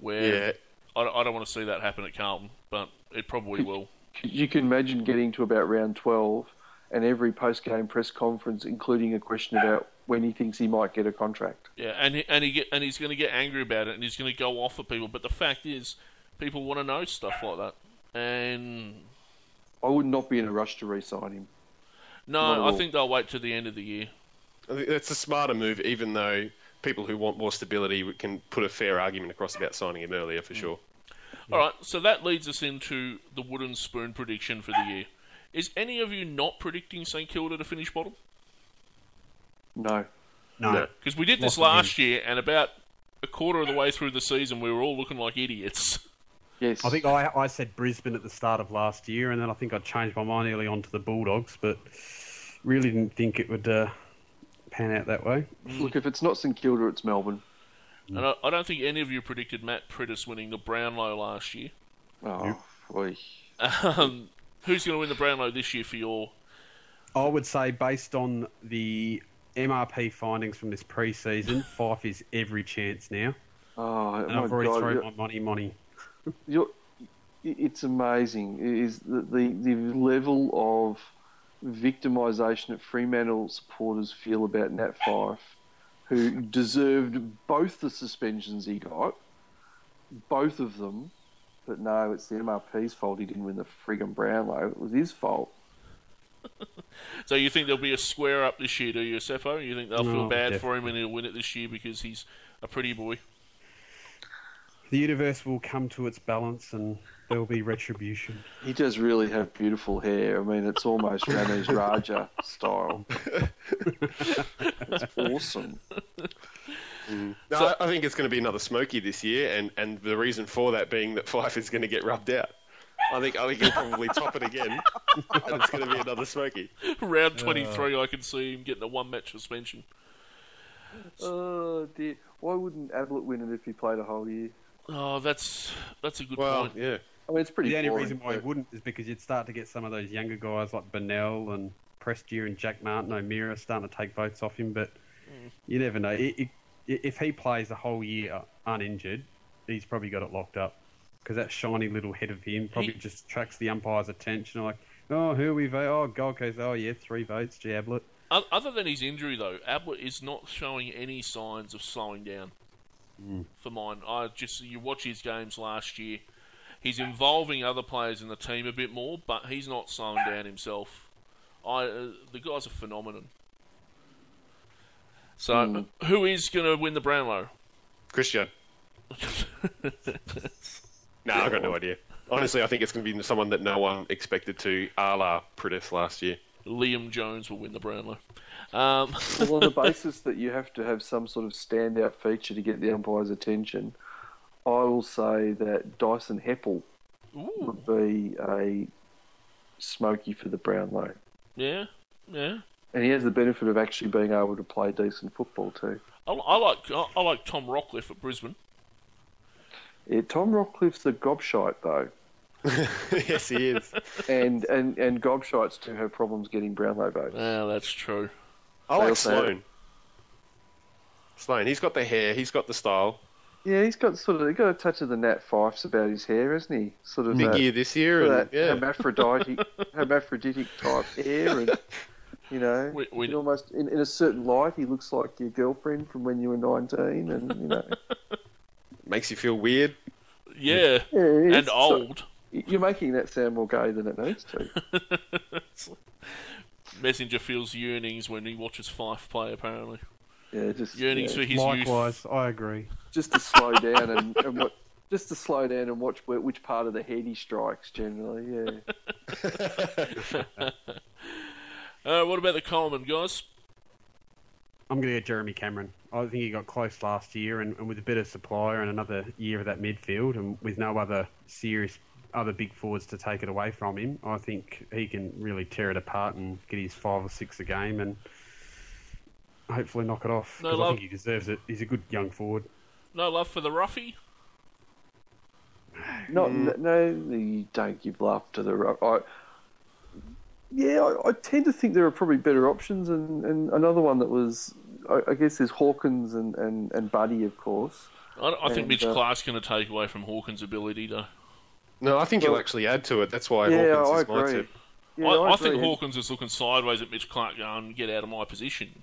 where Yeah. I, I don't want to see that happen at Carlton, but it probably will. You can imagine getting to about round 12 and every post-game press conference including a question about when he thinks he might get a contract. Yeah, and he, and he get, and he's going to get angry about it, and he's going to go off at people. But the fact is, people want to know stuff like that. And I would not be in a rush to re-sign him. No, I think they'll wait to the end of the year. I think that's a smarter move, even though people who want more stability can put a fair argument across about signing him earlier for sure. All right, so that leads us into the wooden spoon prediction for the year. Is any of you not predicting St Kilda to finish bottom? No. No. No. Because we did this last year, and about a quarter of the way through the season, we were all looking like idiots. Yes. I think I, I said Brisbane at the start of last year, and then I think I changed my mind early on to the Bulldogs, but really didn't think it would uh, pan out that way. Look, if it's not St Kilda, it's Melbourne. And I, I don't think any of you predicted Matt Priddis winning the Brownlow last year. Oh, boy. Um, who's going to win the Brownlow this year for your? I would say, based on the MRP findings from this pre-season, <laughs> Fyfe is every chance now, Oh, and my I've already God. thrown you're- my money, money. you're, it's amazing. It is the, the, the level of victimisation that Fremantle supporters feel about Nat Fyfe, who deserved both the suspensions he got, both of them. But no, it's the MRP's fault he didn't win the friggin' Brownlow. It was his fault. <laughs> So you think there'll be a square up this year, do you, Sepho? You think they'll feel No, bad for him and he'll win it this year because he's a pretty boy? The universe will come to its balance, and there will be retribution. He does really have beautiful hair. I mean, it's almost Ramesh Raja style. it's awesome. Mm. No, I, I think it's going to be another Smoky this year, and, and the reason for that being that Fyfe is going to get rubbed out. I think I think he'll probably top it again, and it's going to be another Smoky. Round 23, I can see him getting a one match suspension. Oh dear! Why wouldn't Ablett win it if he played a whole year? Oh, that's that's a good Well, point. yeah, I mean, it's pretty. The only boring, reason why he wouldn't is because you'd start to get some of those younger guys like Bennell and Prestia and Jack Martin O'Meara starting to take votes off him, but mm. you never know. It, it, if he plays the whole year uninjured, he's probably got it locked up because that shiny little head of him probably He- just attracts the umpire's attention. Like, oh, who are we vote? Oh, Gold Coast. Oh, yeah, three votes. Gee, Ablett. Other than his injury, though, Ablett is not showing any signs of slowing down. Mm. For mine, I just you watch his games last year. He's involving other players in the team a bit more, but he's not slowing down himself. I uh, the guy's a phenomenon. So, who is going to win the Brownlow? Christian. <laughs> No, I've got no idea. Honestly, I think it's going to be someone that no one expected to, a la Priddis last year. Liam Jones will win the Brownlow. Um, Well, on the <laughs> basis that you have to have some sort of standout feature to get the umpire's attention, I will say that Dyson Heppell ooh, would be a smoky for the Brownlow. yeah, yeah. And he has the benefit of actually being able to play decent football too. I, I like I, I like Tom Rockliff at Brisbane. Yeah, Tom Rockliff's a gobshite though, <laughs> yes, he is. and and and gobshites do have problems getting Brownlow votes. Yeah, that's true. I They like also have- Sloane. Sloane, he's got the hair, he's got the style. Yeah, he's got sort of he got a touch of the Nat Fyfes about his hair, hasn't he? Sort of Big that, year this year, and that yeah. hermaphroditic, <laughs> hermaphroditic type hair, and you know, We- we- he's almost in, in a certain light, he looks like your girlfriend from when you were nineteen, and you know, <laughs> Makes you feel weird. Yeah, yeah, and it's sort of- old. You're making that sound more gay than it needs to. <laughs> Messenger feels yearnings when he watches Fyfe play. Apparently, Yeah, just yearnings yeah, for his youth. I agree. just to slow down and, and what, just to slow down and watch where, which part of the head he strikes. Generally, yeah. <laughs> <laughs> Uh, what about the Coleman guys? I'm going to get Jeremy Cameron. I think he got close last year, and, and with a better supplier and another year of that midfield, and with no other serious other big forwards to take it away from him, I think he can really tear it apart and get his five or six a game, and hopefully knock it off. No 'cause I think he deserves it. He's a good young forward. No love for the roughie. Not no, you don't give love to the. ru- I, yeah, I, I tend to think there are probably better options, and, and another one that was, I, I guess, there's Hawkins and, and, and Buddy, of course. I, I think And, Mitch uh, Clark's going to take away from Hawkins' ability to. No, I think he'll actually add to it. That's why yeah, Hawkins I is my agree. tip. Yeah, I, I, think. Hawkins is looking sideways at Mitch Clark, going, "Get out of my position."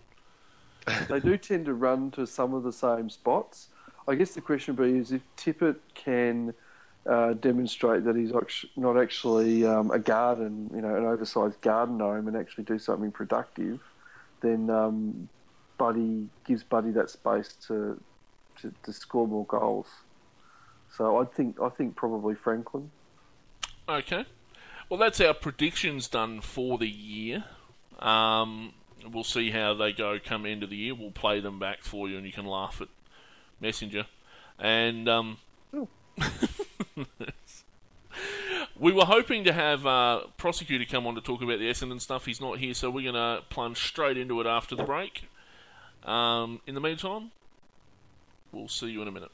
They do tend to run to some of the same spots. I guess the question would be is if Tippett can uh, demonstrate that he's not actually um, a garden, you know, an oversized garden gnome, and actually do something productive, then um, Buddy gives Buddy that space to, to to score more goals. So I think I think probably Franklin. Okay. Well, that's our predictions done for the year. Um, we'll see how they go come end of the year. We'll play them back for you, and you can laugh at Messenger. And um, <laughs> we were hoping to have uh, prosecutor come on to talk about the Essendon stuff. He's not here, so we're going to plunge straight into it after the break. Um, in the meantime, we'll see you in a minute.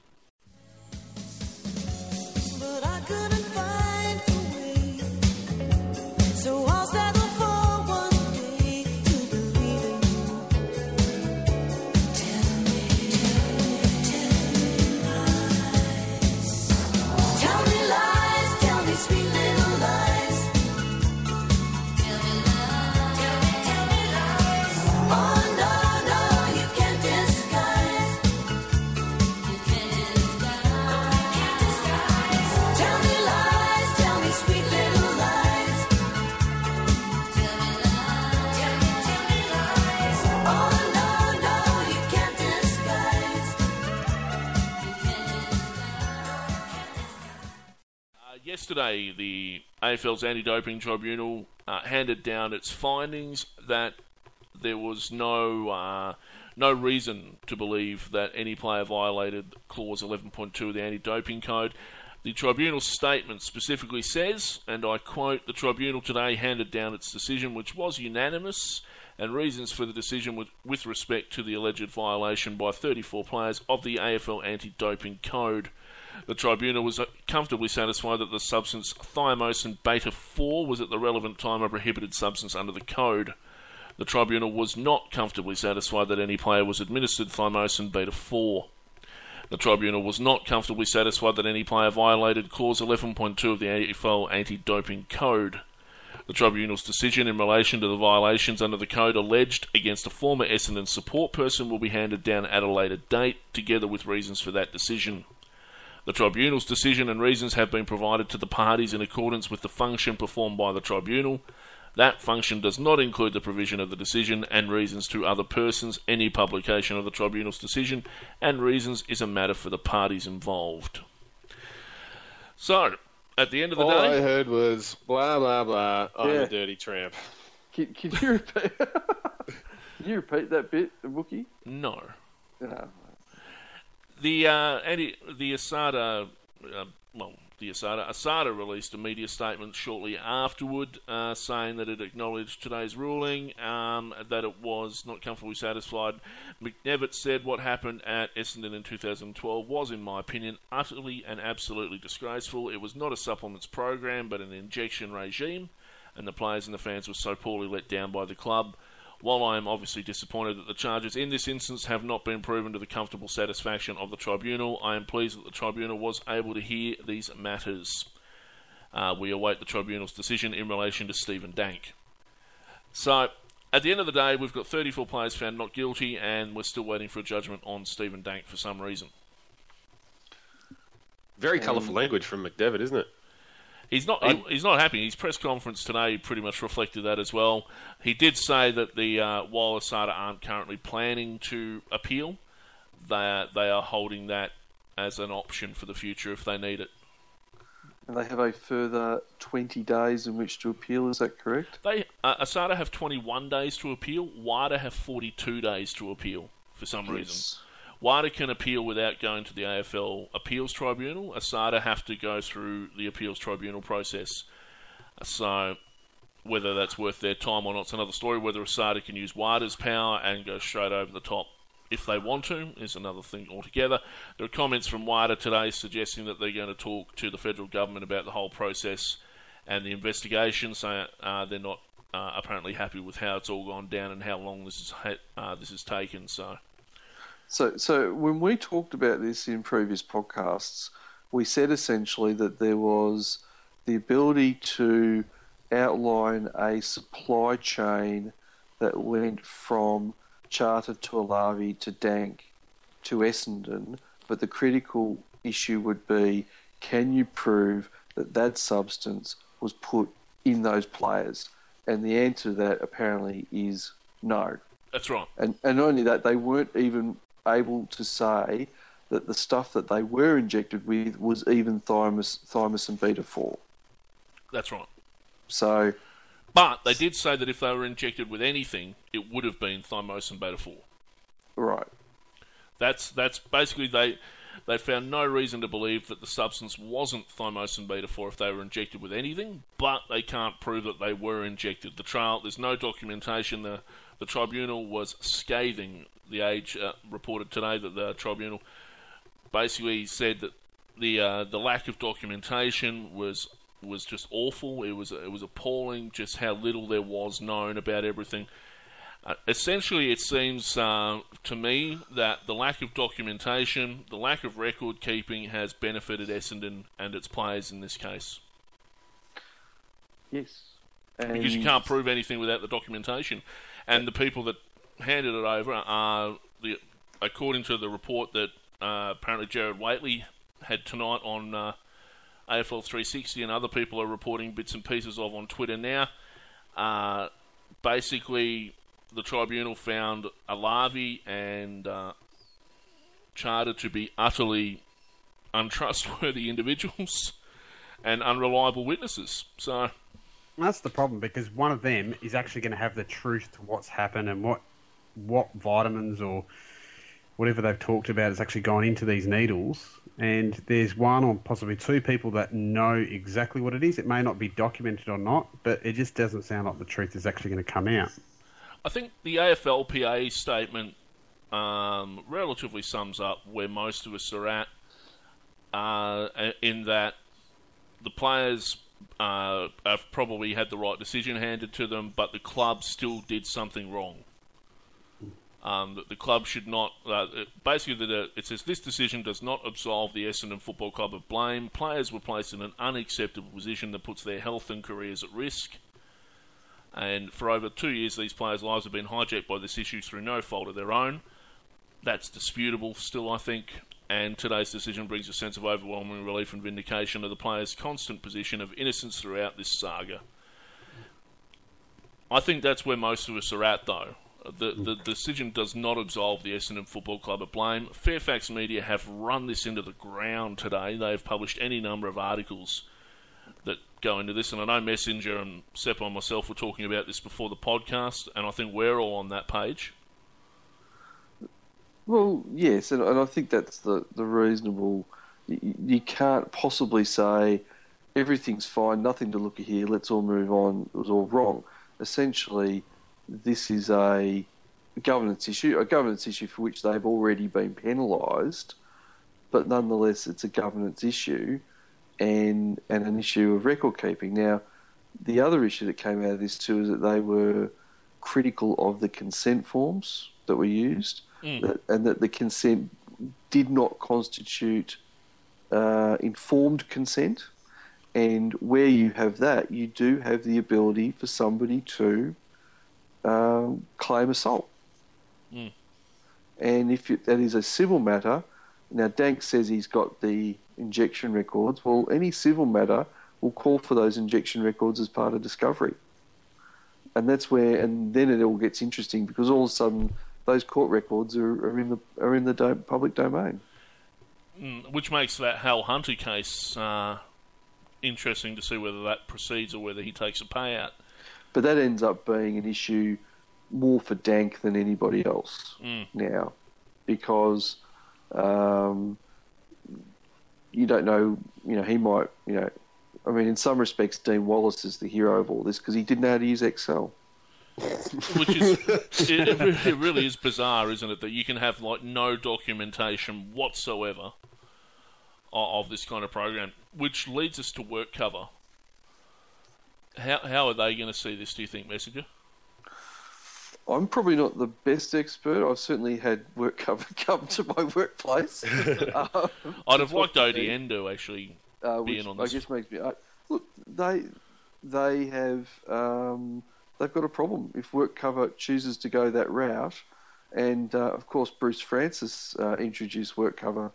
Yesterday, the AFL's anti-doping tribunal uh, handed down its findings that there was no uh, no reason to believe that any player violated clause 11.2 of the anti-doping code. The tribunal's statement specifically says, and I quote: "The tribunal today handed down its decision, which was unanimous." And reasons for the decision with, with respect to the alleged violation by 34 players of the AFL anti doping code. The tribunal was uh, comfortably satisfied that the substance thymosin beta 4 was at the relevant time a prohibited substance under the code. The tribunal was not comfortably satisfied that any player was administered thymosin beta 4. The tribunal was not comfortably satisfied that any player violated Clause 11.2 of the AFL Anti Doping Code. The tribunal's decision in relation to the violations under the code alleged against a former Essendon support person will be handed down at a later date, together with reasons for that decision. The tribunal's decision and reasons have been provided to the parties in accordance with the function performed by the tribunal. That function does not include the provision of the decision and reasons to other persons. Any publication of the tribunal's decision and reasons is a matter for the parties involved. So, at the end of the day. All I heard was blah blah blah. I'm Yeah. a dirty tramp. Can, can you repeat? <laughs> can you repeat that bit, Wookie? no. No. The uh, anti, the Asada, uh, well, the Asada, Asada released a media statement shortly afterward, uh, saying that it acknowledged today's ruling, um, that it was not comfortably satisfied. McDevitt said what happened at Essendon in 2012 was, in my opinion, utterly and absolutely disgraceful. It was not a supplements program, but an injection regime, and the players and the fans were so poorly let down by the club. While I am obviously disappointed that the charges in this instance have not been proven to the comfortable satisfaction of the tribunal, I am pleased that the tribunal was able to hear these matters. Uh, we await the tribunal's decision in relation to Stephen Dank. So, at the end of the day, we've got 34 players found not guilty, and we're still waiting for a judgment on Stephen Dank for some reason. Very colourful language from McDevitt, isn't it? He's not. He, he's not happy. His press conference today pretty much reflected that as well. He did say that the uh, while Asada aren't currently planning to appeal, they are, they are holding that as an option for the future if they need it. And they have a further 20 days in which to appeal, is that correct? They uh, Asada have 21 days to appeal. WADA have 42 days to appeal for some reason. WADA can appeal without going to the AFL Appeals Tribunal. ASADA have to go through the Appeals Tribunal process. So, whether that's worth their time or not is another story. Whether ASADA can use WADA's power and go straight over the top if they want to is another thing altogether. There are comments from WADA today suggesting that they're going to talk to the federal government about the whole process and the investigation, so uh, they're not uh, apparently happy with how it's all gone down and how long this is ha- uh, this has taken. So. So, so when we talked about this in previous podcasts, we said essentially that there was the ability to outline a supply chain that went from Charter to Alavi to Dank to Essendon, but the critical issue would be can you prove that that substance was put in those players? And the answer to that apparently is no. That's right. And, and not only that, they weren't even able to say that the stuff that they were injected with was even thymus, thymosin beta 4. That's right. So, But they did say that if they were injected with anything, it would have been thymosin beta four. right. That's that's basically they they found no reason to believe that the substance wasn't thymosin beta four if they were injected with anything, but they can't prove that they were injected. The trial there's no documentation. The the tribunal was scathing. The Age uh, reported today that the tribunal basically said that the uh, the lack of documentation was was just awful. It was it was appalling just how little there was known about everything. Uh, essentially, it seems uh, to me that the lack of documentation, the lack of record keeping, has benefited Essendon and its players in this case Yes. And because you can't prove anything without the documentation. And the people that handed it over are the, according to the report that uh, apparently Gerard Whateley had tonight on uh, AFL 360, and other people are reporting bits and pieces of on Twitter now. Uh, basically, the tribunal found Alavi and uh, Charter to be utterly untrustworthy <laughs> individuals and unreliable witnesses. So. That's the problem because one of them is actually going to have the truth to what's happened and what what vitamins or whatever they've talked about has actually gone into these needles. And there's one or possibly two people that know exactly what it is. It may not be documented or not, but it just doesn't sound like the truth is actually going to come out. I think the AFLPA statement um, relatively sums up where most of us are at, uh, in that the players uh, have probably had the right decision handed to them, but the club still did something wrong. Um, the, the club should not. Uh, basically, the, it says this decision does not absolve the Essendon Football Club of blame. Players were placed in an unacceptable position that puts their health and careers at risk. And for over two years, these players' lives have been hijacked by this issue through no fault of their own. That's disputable still, I think. And today's decision brings a sense of overwhelming relief and vindication of the players' constant position of innocence throughout this saga. I think that's where most of us are at, though. The, the decision does not absolve the Essendon Football Club of blame. Fairfax Media have run this into the ground today. They have published any number of articles that go into this, and I know Messenger and Seppo and myself were talking about this before the podcast, and I think we're all on that page. Well, yes, and, and I think that's the, the reasonable. You can't possibly say everything's fine, nothing to look at here, let's all move on, it was all wrong. Essentially, this is a governance issue, a governance issue for which they've already been penalised, but nonetheless, it's a governance issue and, and an issue of record keeping. Now, the other issue that came out of this too is that they were critical of the consent forms that were used, that, and that the consent did not constitute uh, informed consent. And where you have that, you do have the ability for somebody to um, claim assault. Mm. And if it, that is a civil matter, now Dank says he's got the injection records. Well, any civil matter will call for those injection records as part of discovery. And that's where, and then it all gets interesting because all of a sudden those court records are, are in the are in the do- public domain. Mm, which makes that Hal Hunter case uh, interesting to see whether that proceeds or whether he takes a payout. But that ends up being an issue more for Dank than anybody else Mm. now, because um, you don't know. You know, he might. You know, I mean, in some respects, Dean Wallace is the hero of all this because he didn't know how to use Excel. which is <laughs> it, it, really is bizarre, isn't it? That you can have like no documentation whatsoever of, of this kind of program, which leads us to work cover. How how are they going to see this? Do you think, Messenger? I'm probably not the best expert. I've certainly had work <laughs> cover come to my workplace. <laughs> um, I'd have liked talk to me. ODN to actually uh, being which on I this. guess makes me uh, look. They they have um, they've got a problem if work cover chooses to go that route, and uh, of course Bruce Francis uh, introduced work cover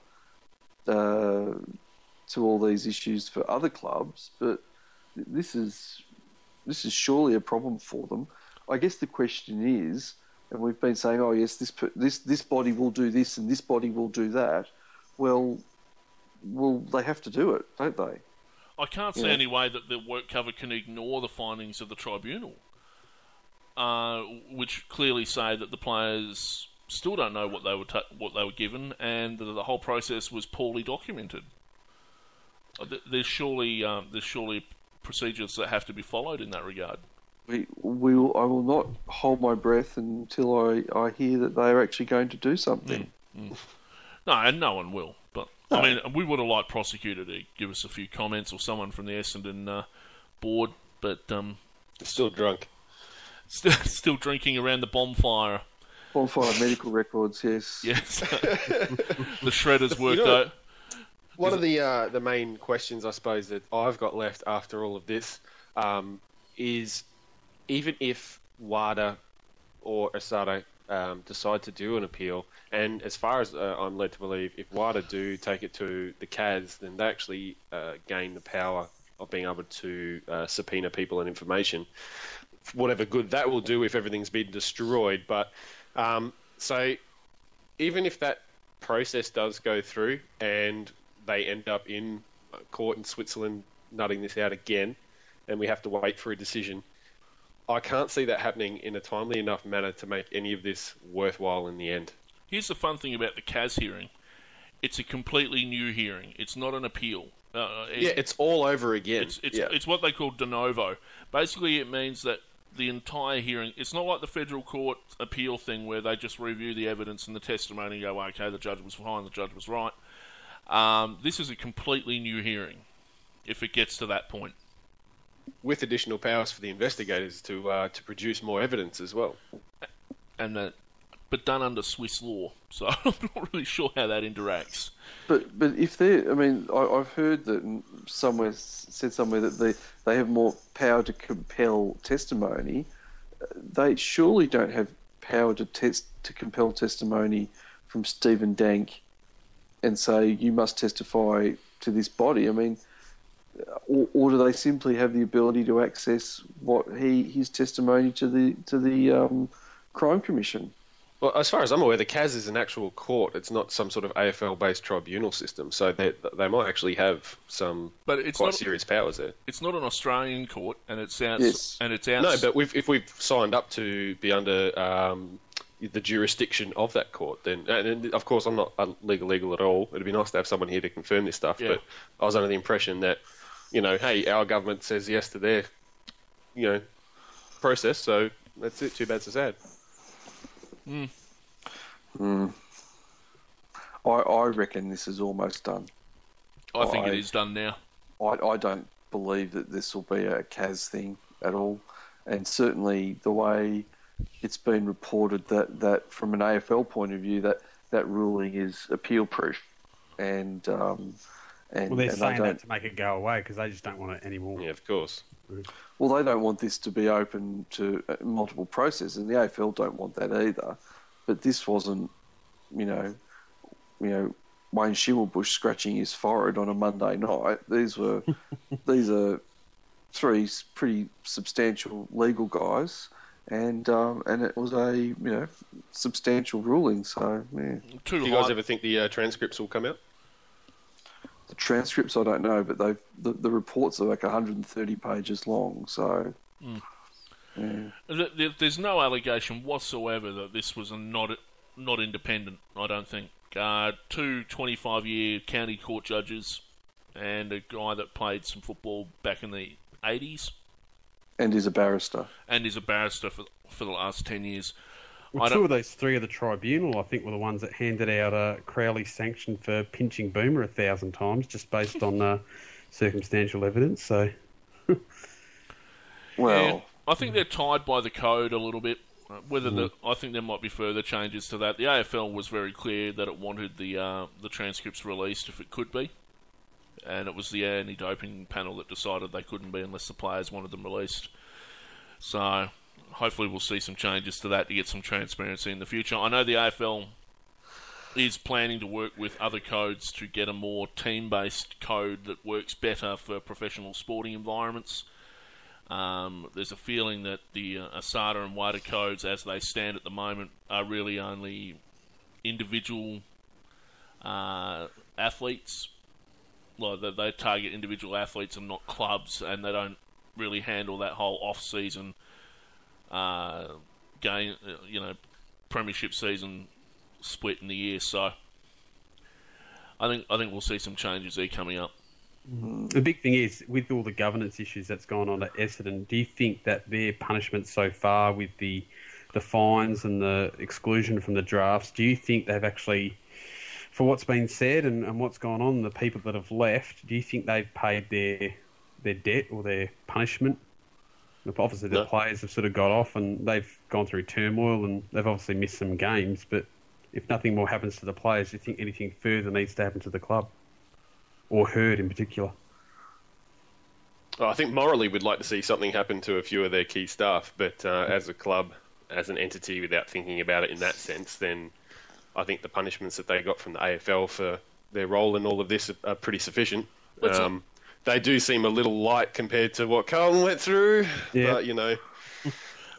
uh, to all these issues for other clubs, but this is this is surely a problem for them. I guess the question is, and we've been saying, oh yes, this this this body will do this and this body will do that. Well, well, they have to do it, don't they? I can't see Yeah. any way that the work cover can ignore the findings of the tribunal, uh, which clearly say that the players still don't know what they were ta- what they were given, and that the whole process was poorly documented. Uh, There's surely um, there's surely procedures that have to be followed in that regard. We, we will, I will not hold my breath until I, I hear that they are actually going to do something. No, and no one will. But I mean, we would have liked prosecutor to give us a few comments or someone from the Essendon uh, board, but um, Still drunk. still <laughs> still drinking around the bonfire. Bonfire medical records, yes. Yes. <laughs> <laughs> the shredders worked You know- out. One of the uh, the main questions I suppose that I've got left after all of this um, is even if WADA or Asada um, decide to do an appeal, and as far as uh, I'm led to believe, if WADA do take it to the CAS, then they actually uh, gain the power of being able to uh, subpoena people and information. Whatever good that will do if everything's been destroyed, but um, so even if that process does go through and they end up in court in Switzerland nutting this out again, and we have to wait for a decision, I can't see that happening in a timely enough manner to make any of this worthwhile in the end. Here's the fun thing about the CAS hearing. It's a completely new hearing. It's not an appeal. Uh, it- Yeah, it's all over again. It's it's, yeah. it's what they call de novo. Basically, it means that the entire hearing. It's not like the federal court appeal thing where they just review the evidence and the testimony and go, okay, the judge was fine, the judge was right. Um, this is a completely new hearing. If it gets to that point, with additional powers for the investigators to uh, to produce more evidence as well. and that, but done under Swiss law. So <laughs> I'm not really sure how that interacts. But but if they, I mean, I, I've heard that somewhere said somewhere that they they have more power to compel testimony. Uh, They surely don't have power to test to compel testimony from Stephen Dank and say you must testify to this body. I mean, or, or do they simply have the ability to access what he his testimony to the to the um, crime commission? Well, as far as I'm aware, the CAS is an actual court. It's not some sort of AFL-based tribunal system, so they they might actually have some But it's quite not. serious powers there. It's not an Australian court, and it's out. Yes. And it's out. No, but we've, if we've signed up to be under um, the jurisdiction of that court, then and, and of course I'm not a legal legal at all. It'd be nice to have someone here to confirm this stuff. Yeah. But I was under the impression that you know, hey, our government says yes to their you know process, so that's it. Too bad, so sad. Hmm. I, I reckon this is almost done. I think it I- is done now. I, I don't believe that this will be a CAS thing at all, and certainly the way it's been reported that, that from an AFL point of view that, that ruling is appeal proof, and um, and, Well, they're and saying they that to make it go away because they just don't want it anymore. Yeah, of course. well they don't want this to be open to uh, multiple processes, and the AFL don't want that either. But this wasn't, you know, you know. Wayne Schimmelbusch scratching his forehead on a Monday night. These were, <laughs> these are three pretty substantial legal guys, and um, and it was a you know substantial ruling. So yeah. Do you guys ever think the uh, transcripts will come out? the transcripts I don't know, but they've the, the reports are like 130 pages long. So yeah. Th- th- There's no allegation whatsoever that this was a not not independent. I don't think. Uh, two 25-year county court judges and a guy that played some football back in the 80s and is a barrister. and is a barrister for for the last 10 years. Well, two of those three of the tribunal, I think, were the ones that handed out a Crowley sanction for pinching Boomer a thousand times, just based on uh, circumstantial evidence. So, <laughs> Well, Yeah, I think they're tied by the code a little bit. Uh, Whether the, Mm. I think there might be further changes to that. The AFL was very clear that it wanted the uh, the transcripts released if it could be, and it was the anti-doping panel that decided they couldn't be unless the players wanted them released. So hopefully we'll see some changes to that to get some transparency in the future. I know the AFL is planning to work with other codes to get a more team-based code that works better for professional sporting environments. Um, there's a feeling that the uh, ASADA and WADA codes, as they stand at the moment, are really only individual uh, athletes. Well, they, they target individual athletes and not clubs, and they don't really handle that whole off-season uh, game, uh, you know, premiership season split in the year. So, I think I think we'll see some changes there coming up. the big thing is, with all the governance issues that's gone on at Essendon, do you think that their punishment so far with the the fines and the exclusion from the drafts, do you think they've actually, for what's been said and, and what's gone on, the people that have left, do you think they've paid their their debt or their punishment? Obviously, the No. players have sort of got off and they've gone through turmoil and they've obviously missed some games. But if nothing more happens to the players, do you think anything further needs to happen to the club or Hird in particular? Well, I think morally we'd like to see something happen to a few of their key staff, but uh, as a club, as an entity, without thinking about it in that sense, then I think the punishments that they got from the AFL for their role in all of this are, are pretty sufficient. Um, they do seem a little light compared to what Carlton went through, Yeah. but you know, <laughs>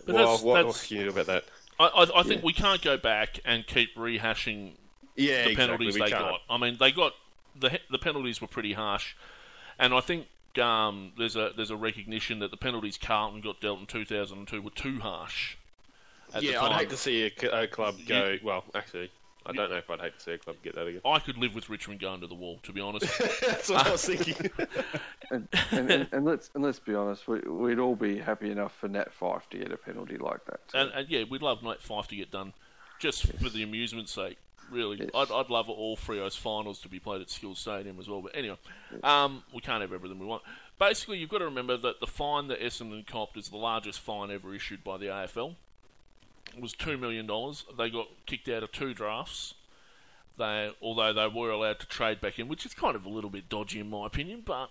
But well, that's- what, that's- what can you do about that? I, I, I think we can't go back and keep rehashing Yeah, the penalties we they can't. got. I mean, they got the the penalties were pretty harsh, and I think um, there's a there's a recognition that the penalties Carlton got dealt in 2002 were too harsh. Yeah. I'd hate to see a club go. Well, actually, I don't know if I'd hate to see a club get that again. I could live with Richmond going to the wall, to be honest. <laughs> That's what I was thinking. <laughs> and, and, and, and let's and let's be honest, we, we'd all be happy enough for Nat Fyfe to get a penalty like that. too. and, and yeah, we'd love Nat Fyfe to get done, just for the amusement's sake. Really, Yes. I'd, I'd love all Freo's finals to be played at Skilled Stadium as well. But anyway, um, we can't have everything we want. basically, you've got to remember that the fine that Essendon copped is the largest fine ever issued by the AFL. Was two million dollars. They got kicked out of two drafts. They, although they were allowed to trade back in, which is kind of a little bit dodgy in my opinion, but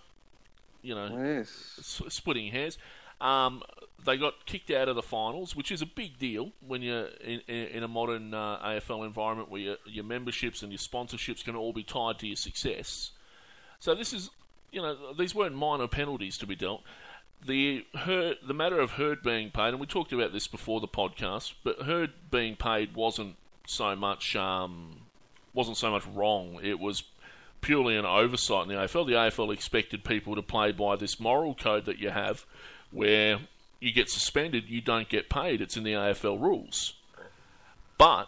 you know, Yes. s- splitting hairs. Um, they got kicked out of the finals, which is a big deal when you're in, in, in a modern uh, AFL environment where your, your memberships and your sponsorships can all be tied to your success. So this is, you know, these weren't minor penalties to be dealt. The Hird, the matter of Hird being paid, and we talked about this before the podcast, but Hird being paid wasn't so much um, wasn't so much wrong. It was purely an oversight in the AFL. The AFL expected people to play by this moral code that you have, where you get suspended, you don't get paid. It's in the AFL rules. But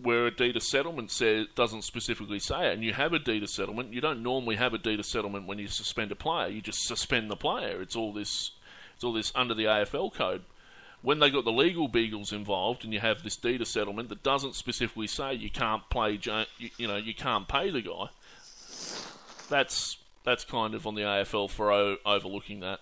where a deed of settlement says doesn't specifically say it, and you have a deed of settlement, you don't normally have a deed of settlement when you suspend a player. You just suspend the player. It's all this. It's all this under the AFL code. When they got the legal beagles involved, and you have this deed of settlement that doesn't specifically say you can't play, you, know, you can't pay the guy. That's that's kind of on the AFL for o- overlooking that.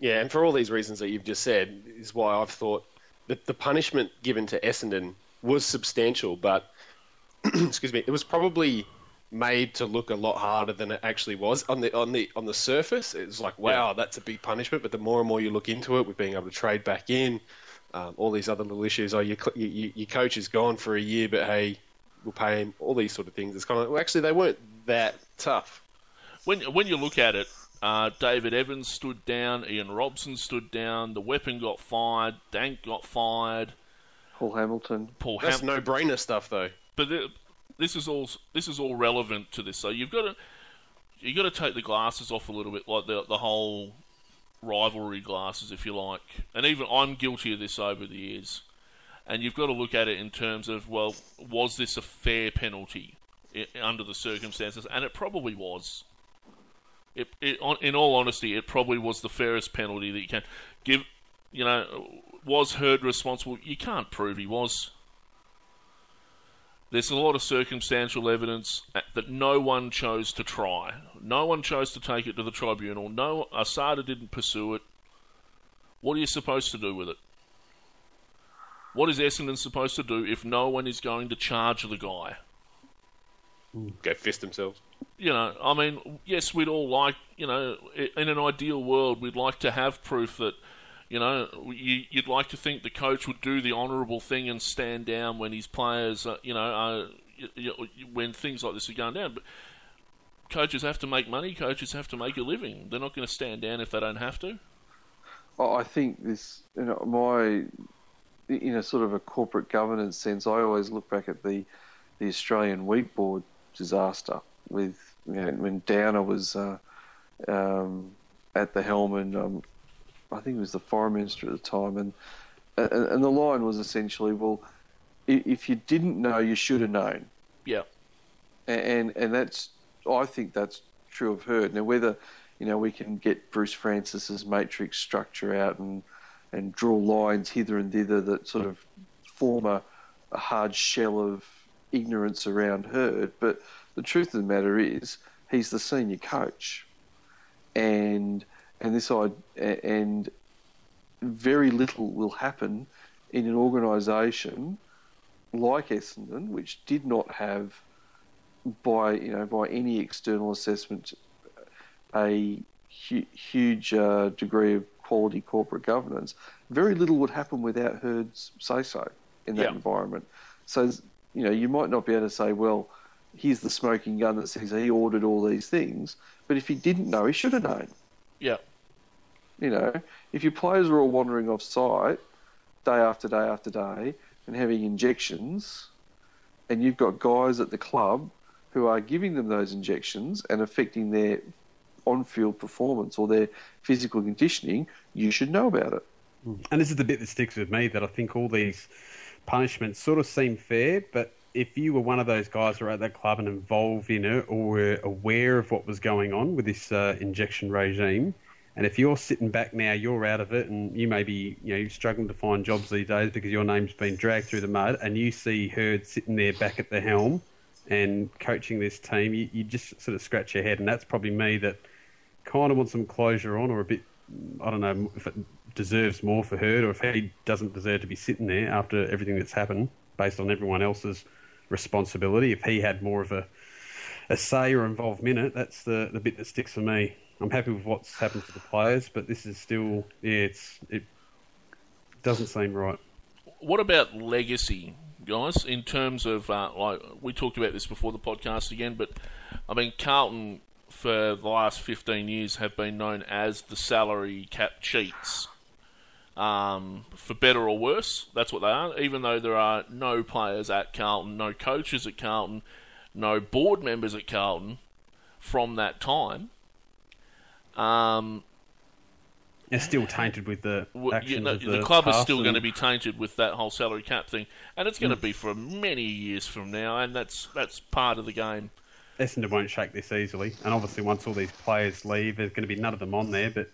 Yeah, and for all these reasons that you've just said, is why I've thought that the punishment given to Essendon was substantial, but <clears throat> excuse me, it was probably made to look a lot harder than it actually was on the on the on the surface. It was like, wow, that's a big punishment. But the more and more you look into it, with being able to trade back in, um, all these other little issues. Oh, your your, your your coach is gone for a year, but hey, we'll pay him. All these sort of things. It's kind of like, well, actually, they weren't that tough. when when you look at it, uh, David Evans stood down, Ian Robson stood down, the weapon got fired, Dank got fired, Paul Hamilton. Paul That's Ham- no-brainer stuff, though. but th- this is all this is all relevant to this. So you've got to you got to take the glasses off a little bit, like the the whole rivalry glasses, if you like. And even I'm guilty of this over the years. And you've got to look at it in terms of well, was this a fair penalty under the circumstances? And it probably was. It, it, in all honesty, it probably was the fairest penalty that you can give. You know, was Hird responsible? You can't prove he was. There's a lot of circumstantial evidence uh, that no one chose to try. No one chose to take it to the tribunal. No, Asada didn't pursue it. What are you supposed to do with it? What is Essendon supposed to do if no one is going to charge the guy? Hmm. Go fist themselves. you know, I mean, yes, we'd all like, you know, in an ideal world, we'd like to have proof that, you know, you, you'd like to think the coach would do the honourable thing and stand down when his players, uh, you know, uh, y y when things like this are going down. But coaches have to make money. Coaches have to make a living. They're not going to stand down if they don't have to. I I think this, you know, my, in a sort of a corporate governance sense, I always look back at the, the Australian Wheat Board disaster with, you know, when Downer was uh, um, at the helm and um, I think he was the foreign minister at the time, and, and and the line was essentially, well, if you didn't know, you should have known. Yeah, and and that's I think that's true of her. Now whether you know we can get Bruce Francis's matrix structure out and and draw lines hither and thither that sort of form a, a hard shell of ignorance around Hird, but the truth of the matter is he's the senior coach, and and this I and very little will happen in an organisation like Essendon, which did not have by you know by any external assessment a hu- huge uh, degree of quality corporate governance, very little would happen without Hird's say so in that Yeah. environment. So you know you might not be able to say, well, here's the smoking gun that says he ordered all these things, but if he didn't know, he should have known. Yeah, You know, if your players are all wandering off site day after day after day and having injections, and you've got guys at the club who are giving them those injections and affecting their on field performance or their physical conditioning, you should know about it. And this is the bit that sticks with me that I think all these punishments sort of seem fair, but if you were one of those guys who were at that club and involved in it or were aware of what was going on with this uh, injection regime, and if you're sitting back now, you're out of it, and you may be you know struggling to find jobs these days because your name's been dragged through the mud, and you see Hird sitting there back at the helm and coaching this team, you, you just sort of scratch your head, and that's probably me that kind of want some closure on, or a bit. I don't know if it deserves more for Hird, or if he doesn't deserve to be sitting there after everything that's happened, based on everyone else's responsibility. If he had more of a a say or involvement in it, that's the the bit that sticks for me. I'm happy with what's happened to the players, but this is still yeah, it's it doesn't seem right. What about legacy, guys? In terms of uh, like we talked about this before the podcast again, but I mean Carlton for the last fifteen years have been known as the salary cap cheats. Um, for better or worse, that's what they are. Even though there are no players at Carlton, no coaches at Carlton, no board members at Carlton from that time. Um, It's still tainted with the you know, the, the, club is still and- going to be tainted with that whole salary cap thing, and it's going to be for many years from now, and that's that's part of the game. Essendon won't shake this easily, and obviously once all these players leave, there's going to be none of them on there. But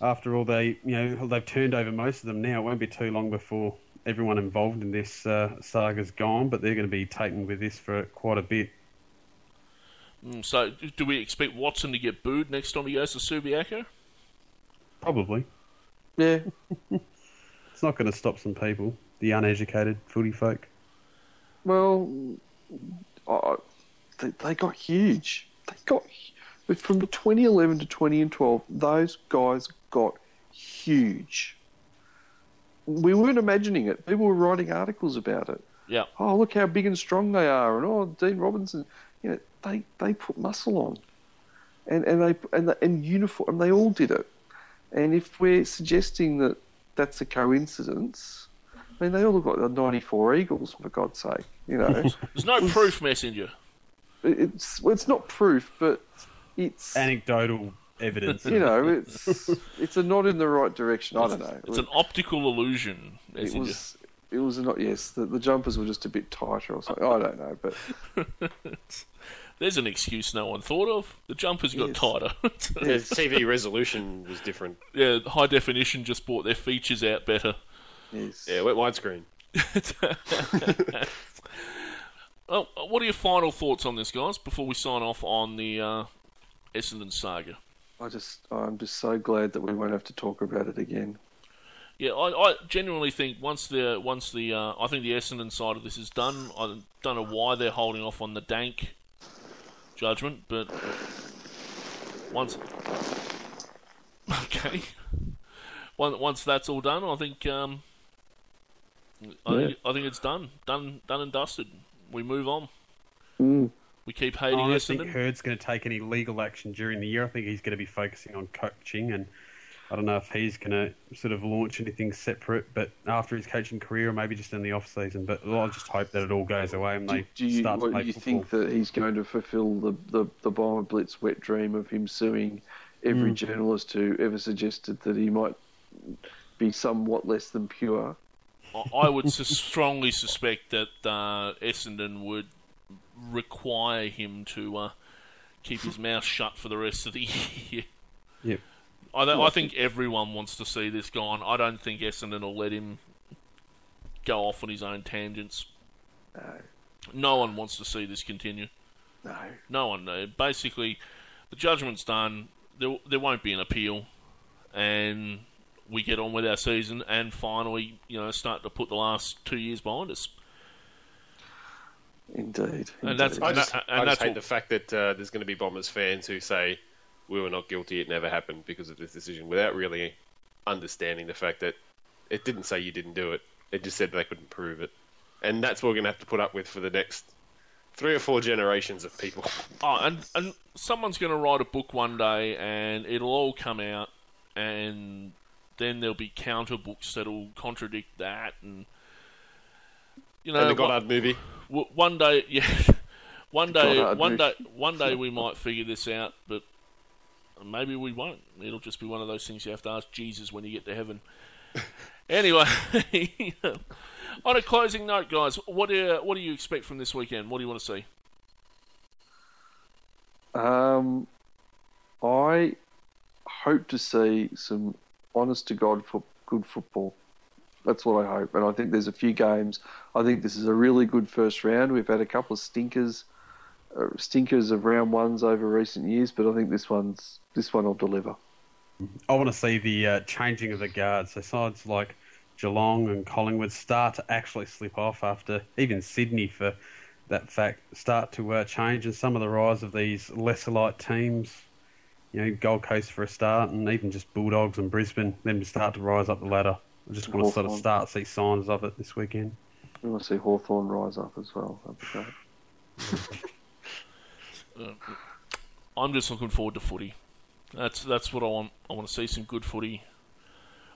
after all, they you know they've turned over most of them now. It won't be too long before everyone involved in this uh, saga's gone, but they're going to be taken with this for quite a bit. Mm, So, do- do we expect Watson to get booed next time he goes to Subiaco? Probably, Yeah, <laughs> it's not going to stop some people, the uneducated footy folk. well, I, they, they got huge. They got but from 2011 to 2012. Those guys got huge. We weren't imagining it. People were writing articles about it. Yeah. Oh, look how big and strong they are, and oh, Dean Robinson. You know, they they put muscle on, and and they and the, and uniform. And they all did it. And if we're suggesting that that's a coincidence, I mean, they all look like the '94 Eagles, for God's sake. You know, <laughs> There's no proof, messenger. it's well, it's not proof, but it's Anecdotal evidence. you know, it's it's a nod in the right direction. I don't know. It's an optical illusion, it messenger. was it was not yes. The, the jumpers were just a bit tighter or something. I don't know, but <laughs> There's an excuse no one thought of. The jumpers got Yes. tighter. The TV resolution was different. yeah, high definition just brought their features out better. yes. Yeah, went widescreen. <laughs> Well, what are your final thoughts on this, guys, before we sign off on the uh, Essendon saga? I just I'm just so glad that we won't have to talk about it again. Yeah, I, I genuinely think once the once the uh, I think the Essendon side of this is done. I don't know why they're holding off on the Dank judgment, but once <laughs> okay, once once that's all done, I think um, I, think, I think it's done, done, done and dusted. We move on. Mm. We keep hating I don't think Hird's going to take any legal action during the year. I think he's going to be focusing on coaching, and I don't know if he's going to sort of launch anything separate. But after his coaching career, or maybe just in the off season. But I just hope that it all goes away and Do, they do you start to what, play you football. think that he's going to fulfil the the, the Bomber Blitz wet dream of him suing every journalist who ever suggested that he might be somewhat less than pure? I- I would <laughs> strongly suspect that uh, Essendon would require him to uh, keep his mouth shut for the rest of the <laughs> year. Yep. I, don't, I think everyone wants to see this gone. I don't think Essendon will let him go off on his own tangents. No, No one wants to see this continue. no. No one. Uh, basically, the judgment's done. There, there won't be an appeal, and we get on with our season. And finally, you know, start to put the last two years behind us. Indeed. And that's- I just, And I just that's hate what- the fact that uh, there's going to be Bombers fans who say we were not guilty, it never happened because of this decision, without really understanding the fact that it didn't say you didn't do it. It just said they couldn't prove it, and that's what we're going to have to put up with for the next three or four generations of people. <laughs> Oh, and and someone's going to write a book one day, and it'll all come out, and then there'll be counter books that'll contradict that, and you know, and the one- Goddard movie. One day, <laughs> yeah, one day, one day, one day we might figure this out, but maybe we won't. It'll just be one of those things you have to ask Jesus when you get to heaven. <laughs> anyway, <laughs> on a closing note, guys, what do you, what do you expect from this weekend? What do you want to see? Um, I hope to see some honest to God for good football. That's what I hope, and I think there's a few games. I think this is a really good first round. We've had a couple of stinkers uh, stinkers of round ones over recent years, but I think this one's this one will deliver. I want to see the uh, changing of the guards. So sides like Geelong and Collingwood start to actually slip off after even Sydney, for that fact, start to uh, change, and some of the rise of these lesser light teams. You know, Gold Coast for a start, and even just Bulldogs and Brisbane, them start to rise up the ladder. I just want to sort of start to see signs of it this weekend. We want to see Hawthorn rise up as well. That'd be great. <laughs> I'm just looking forward to footy. That's that's what I want. I want to see some good footy.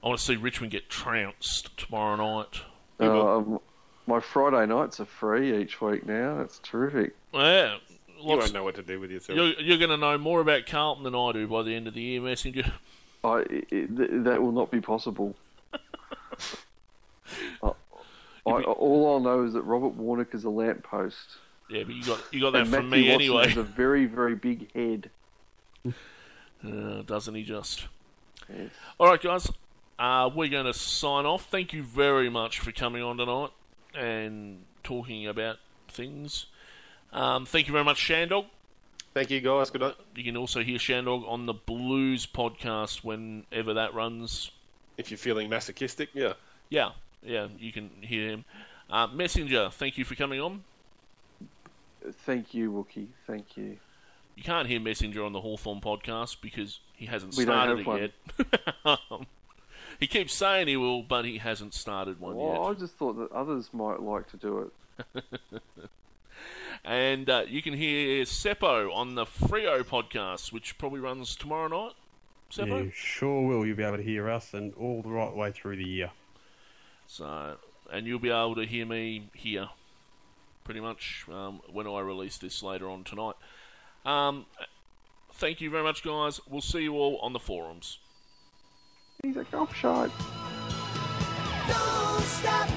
I want to see Richmond get trounced tomorrow night. Uh, um, my Friday nights are free each week now. That's terrific. Yeah, You lots, won't know what to do with yourself. you're, you're going to know more about Carlton than I do by the end of the year, Messenger. <laughs> I, it, that will not be possible. I, I, all I'll know is that Robert Warnock is a lamppost. Yeah, but you got you got that and from Matthew me Watson anyway, has a very, very big head. uh, doesn't he? Just Yes. all right, guys. Uh, we're going to sign off. Thank you very much for coming on tonight and talking about things. Um, thank you very much, Shandog. Thank you, guys. Good night. You can also hear Shandog on the Blues podcast whenever that runs. If you're feeling masochistic, yeah. Yeah, yeah, you can hear him. Uh, Messenger, thank you for coming on. Thank you, Wookie. Thank you. You can't hear Messenger on the Hawthorn podcast because he hasn't We don't started have one. it yet. <laughs> he keeps saying he will, but he hasn't started one yet. I just thought that others might like to do it. <laughs> And uh, you can hear Seppo on the Freo podcast, which probably runs tomorrow night. Seppo? You sure will. You'll be able to hear us and all the right way through the year. So, and you'll be able to hear me here, pretty much um, when I release this later on tonight. Um, thank you very much, guys. We'll see you all on the forums. He's a golf shot. Don't stop.